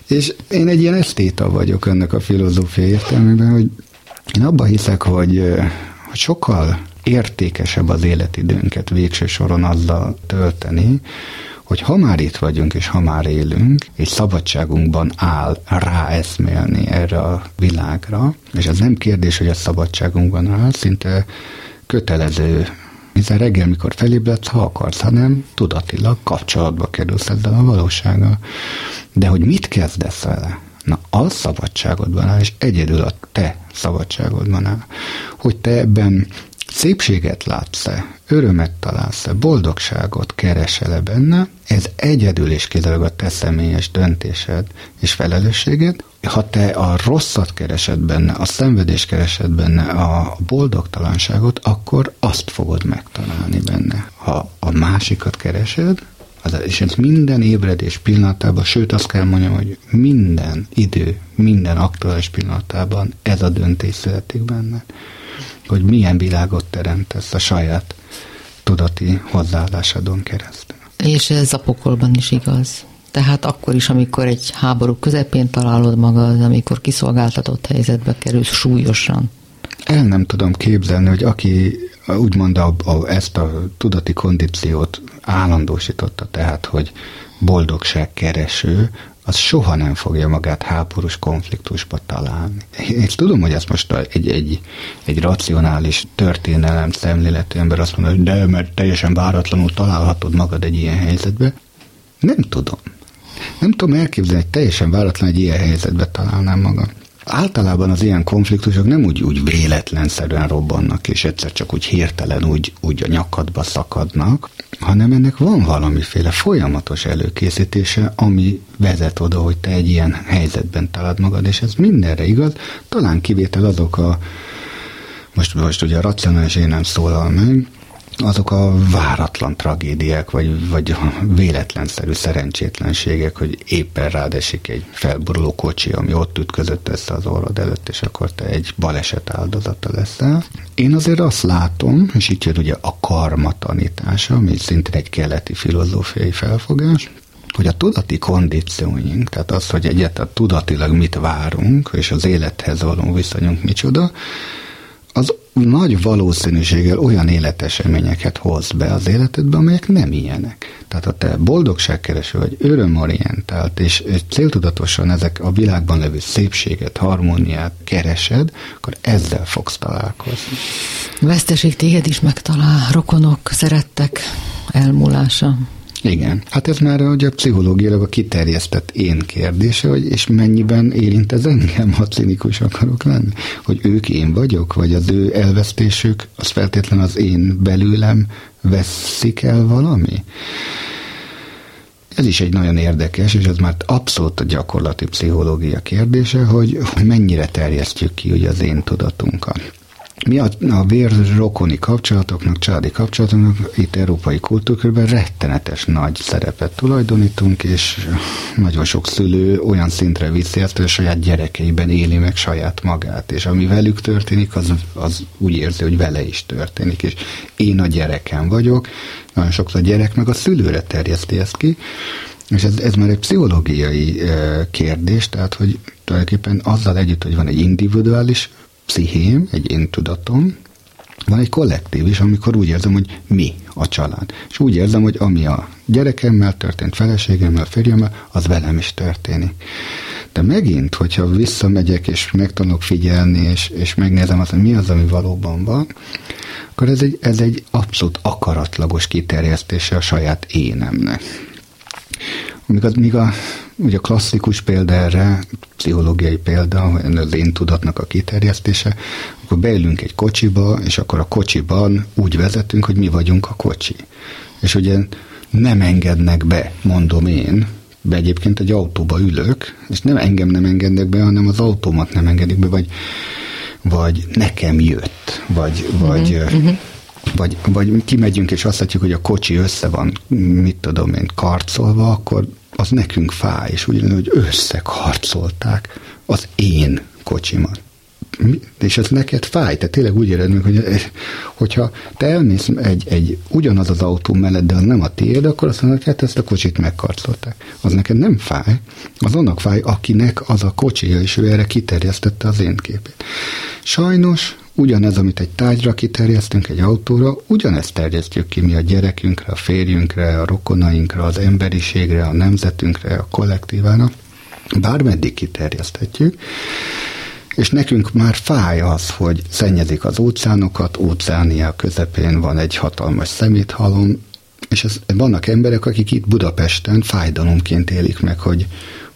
És én egy ilyen esztéta vagyok ennek a filozófia értelmében, hogy én abban hiszek, hogy, hogy sokkal értékesebb az életidőnket végső soron azzal tölteni, hogy ha már itt vagyunk, és ha már élünk, és szabadságunkban áll rá eszmélni erre a világra, és ez nem kérdés, hogy a szabadságunkban áll, szinte kötelező hiszen reggel, mikor felébredsz, ha akarsz, hanem tudatilag kapcsolatba kerülsz ezzel a valósággal. De hogy mit kezdesz vele? Na, az szabadságodban áll, és egyedül a te szabadságodban áll. Hogy te ebben szépséget látsz-e, örömet találsz-e, boldogságot keresel-e benne, ez egyedül és kizárólag a te személyes döntésed és felelősséged. Ha te a rosszat keresed benne, a szenvedést keresed benne, a boldogtalanságot, akkor azt fogod megtalálni benne. Ha a másikat keresed, az, és ez minden ébredés pillanatában, sőt azt kell mondjam, hogy minden idő, minden aktuális pillanatában ez a döntés születik benne hogy milyen világot teremtesz a saját tudati hozzáállásodon keresztül. És ez a pokolban is igaz. Tehát akkor is, amikor egy háború közepén találod magad, amikor kiszolgáltatott helyzetbe kerülsz súlyosan. El nem tudom képzelni, hogy aki úgymond a, a, ezt a tudati kondíciót állandósította, tehát, hogy boldogság kereső, az soha nem fogja magát háborús konfliktusba találni. Én tudom, hogy ez most egy, egy, egy racionális történelem szemléletű ember azt mondja, hogy de, mert teljesen váratlanul találhatod magad egy ilyen helyzetbe. Nem tudom. Nem tudom elképzelni, hogy teljesen váratlan egy ilyen helyzetbe találnám magam. Általában az ilyen konfliktusok nem úgy, úgy véletlenszerűen robbannak, és egyszer csak úgy hirtelen úgy, úgy a nyakadba szakadnak, hanem ennek van valamiféle folyamatos előkészítése, ami vezet oda, hogy te egy ilyen helyzetben találod magad, és ez mindenre igaz. Talán kivétel azok a, most, most ugye a racionális én nem szólal meg, azok a váratlan tragédiák, vagy, vagy véletlenszerű szerencsétlenségek, hogy éppen rád esik egy felboruló kocsi, ami ott ütközött össze az orrod előtt, és akkor te egy baleset áldozata leszel. Én azért azt látom, és itt jön ugye a karma tanítása, ami szintén egy keleti filozófiai felfogás, hogy a tudati kondícióink, tehát az, hogy egyáltalán tudatilag mit várunk, és az élethez való viszonyunk micsoda, az nagy valószínűséggel olyan életeseményeket hoz be az életedbe, amelyek nem ilyenek. Tehát ha te boldogságkereső vagy, örömorientált, és, és céltudatosan ezek a világban levő szépséget, harmóniát keresed, akkor ezzel fogsz találkozni. Veszteség téged is megtalál, rokonok, szerettek, elmúlása. Igen. Hát ez már ugye pszichológiailag a kiterjesztett én kérdése, hogy és mennyiben érint ez engem, ha cinikus akarok lenni? Hogy ők én vagyok, vagy az ő elvesztésük, az feltétlen az én belőlem veszik el valami? Ez is egy nagyon érdekes, és ez már abszolút a gyakorlati pszichológia kérdése, hogy mennyire terjesztjük ki ugye az én tudatunkat. Mi a, a rokoni kapcsolatoknak, családi kapcsolatoknak itt európai kultúrkörben rettenetes nagy szerepet tulajdonítunk, és nagyon sok szülő olyan szintre viszi ezt, hogy a saját gyerekeiben éli meg saját magát, és ami velük történik, az, az úgy érzi, hogy vele is történik, és én a gyerekem vagyok, nagyon sokszor a gyerek meg a szülőre terjeszti ezt ki, és ez, ez már egy pszichológiai kérdés, tehát hogy tulajdonképpen azzal együtt, hogy van egy individuális pszichém, egy én tudatom, van egy kollektív is, amikor úgy érzem, hogy mi a család. És úgy érzem, hogy ami a gyerekemmel történt, feleségemmel, férjemmel, az velem is történik. De megint, hogyha visszamegyek, és megtanulok figyelni, és, és megnézem azt, hogy mi az, ami valóban van, akkor ez egy, ez egy abszolút akaratlagos kiterjesztése a saját énemnek. Míg, az, míg a, ugye a klasszikus példa erre, pszichológiai példa, az én tudatnak a kiterjesztése, akkor beülünk egy kocsiba, és akkor a kocsiban úgy vezetünk, hogy mi vagyunk a kocsi. És ugye nem engednek be, mondom én, be egyébként egy autóba ülök, és nem engem nem engednek be, hanem az autómat nem engedik be, vagy, vagy nekem jött, vagy, vagy uh-huh. vagy, vagy kimegyünk és azt látjuk, hogy a kocsi össze van, mit tudom én, karcolva, akkor az nekünk fáj, és ugyanúgy összekarcolták az én kocsimat. És ez neked fáj, te tényleg úgy éred hogy hogyha te elmész egy, egy ugyanaz az autó mellett, de az nem a tiéd, akkor azt mondod, hát ezt a kocsit megkarcolták. Az neked nem fáj, az annak fáj, akinek az a kocsija, és ő erre kiterjesztette az én képét. Sajnos ugyanez, amit egy tájra kiterjesztünk egy autóra, ugyanezt terjesztjük ki mi a gyerekünkre, a férjünkre, a rokonainkra, az emberiségre, a nemzetünkre, a kollektívára. Bármeddig kiterjeszthetjük, és nekünk már fáj az, hogy szennyezik az óceánokat, óceánia közepén van egy hatalmas szeméthalom, és ez, vannak emberek, akik itt Budapesten fájdalomként élik meg, hogy,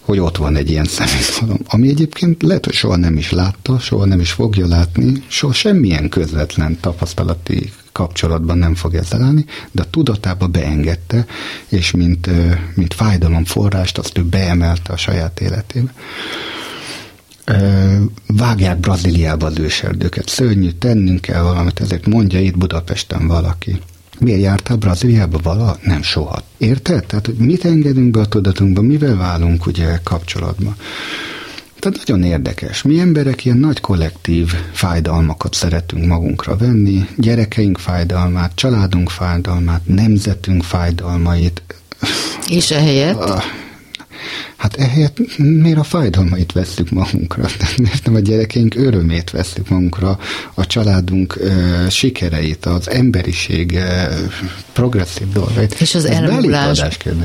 hogy ott van egy ilyen személyhalom, ami egyébként lehet, hogy soha nem is látta, soha nem is fogja látni, soha semmilyen közvetlen tapasztalati kapcsolatban nem fog ezzel állni, de a tudatába beengedte, és mint, mint fájdalom forrást azt ő beemelte a saját életébe. Vágják Brazíliába az őserdőket, szörnyű, tennünk kell valamit, ezért mondja itt Budapesten valaki. Miért jártál Brazíliába vala? Nem soha. Érted? Tehát, hogy mit engedünk be a tudatunkba, mivel válunk ugye kapcsolatba. Tehát nagyon érdekes. Mi emberek ilyen nagy kollektív fájdalmakat szeretünk magunkra venni, gyerekeink fájdalmát, családunk fájdalmát, nemzetünk fájdalmait. És ehelyett? Hát ehelyett miért a fájdalmait veszük magunkra? Miért nem a gyerekeink örömét veszük magunkra, a családunk uh, sikereit, az emberiség uh, progresszív dolgait? És az, elmúlás,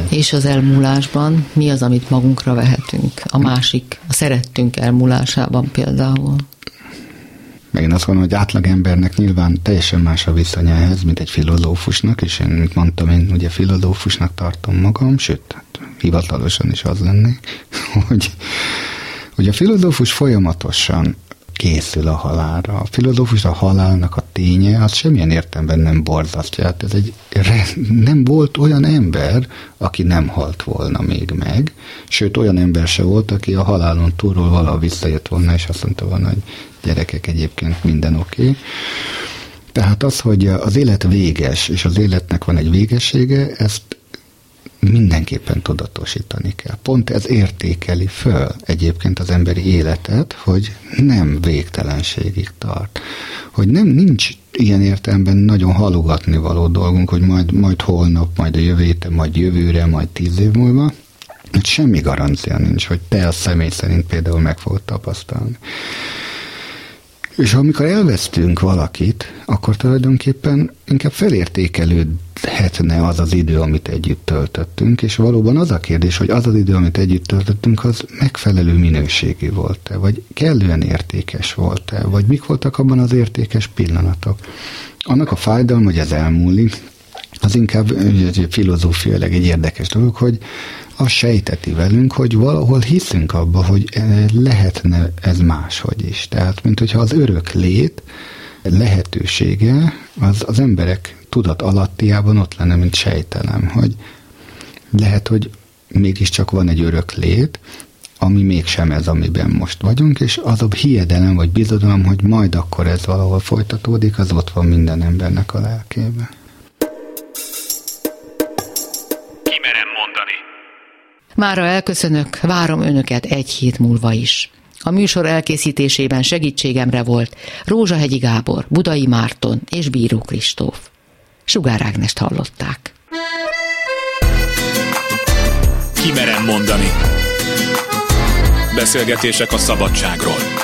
és az elmúlásban mi az, amit magunkra vehetünk? A másik, a szerettünk elmúlásában például? Meg én azt gondolom, hogy átlagembernek nyilván teljesen más a viszonya ehhez, mint egy filozófusnak, és én, mint mondtam, én ugye filozófusnak tartom magam, sőt, hát hivatalosan is az lennék, hogy, hogy a filozófus folyamatosan készül a halálra. A filozófus a halálnak a ténye, az semmilyen értelemben nem borzasztja. Hát ez egy, nem volt olyan ember, aki nem halt volna még meg, sőt olyan ember se volt, aki a halálon túlról valaha visszajött volna, és azt mondta volna, hogy gyerekek egyébként minden oké. Tehát az, hogy az élet véges, és az életnek van egy végessége, ezt mindenképpen tudatosítani kell. Pont ez értékeli föl egyébként az emberi életet, hogy nem végtelenségig tart. Hogy nem nincs ilyen értelemben nagyon halogatni való dolgunk, hogy majd, majd holnap, majd a jövő héten, majd jövőre, majd tíz év múlva, hogy semmi garancia nincs, hogy te a személy szerint például meg fogod tapasztalni. És amikor elvesztünk valakit, akkor tulajdonképpen inkább felértékelődhetne az az idő, amit együtt töltöttünk, és valóban az a kérdés, hogy az az idő, amit együtt töltöttünk, az megfelelő minőségű volt-e, vagy kellően értékes volt-e, vagy mik voltak abban az értékes pillanatok. Annak a fájdalma, hogy ez elmúlik, az inkább filozófiailag egy érdekes dolog, hogy azt sejteti velünk, hogy valahol hiszünk abba, hogy eh, lehetne ez máshogy is. Tehát, mint hogyha az örök lét lehetősége az, az emberek tudat alattiában ott lenne, mint sejtelem, hogy lehet, hogy mégiscsak van egy örök lét, ami mégsem ez, amiben most vagyunk, és az a hiedelem vagy bizodalom, hogy majd akkor ez valahol folytatódik, az ott van minden embernek a lelkében. Mára elköszönök, várom önöket egy hét múlva is. A műsor elkészítésében segítségemre volt Rózsahegyi Gábor, Budai Márton és Bíró Kristóf. Sugár Ágnest hallották. Kimerem mondani. Beszélgetések a szabadságról.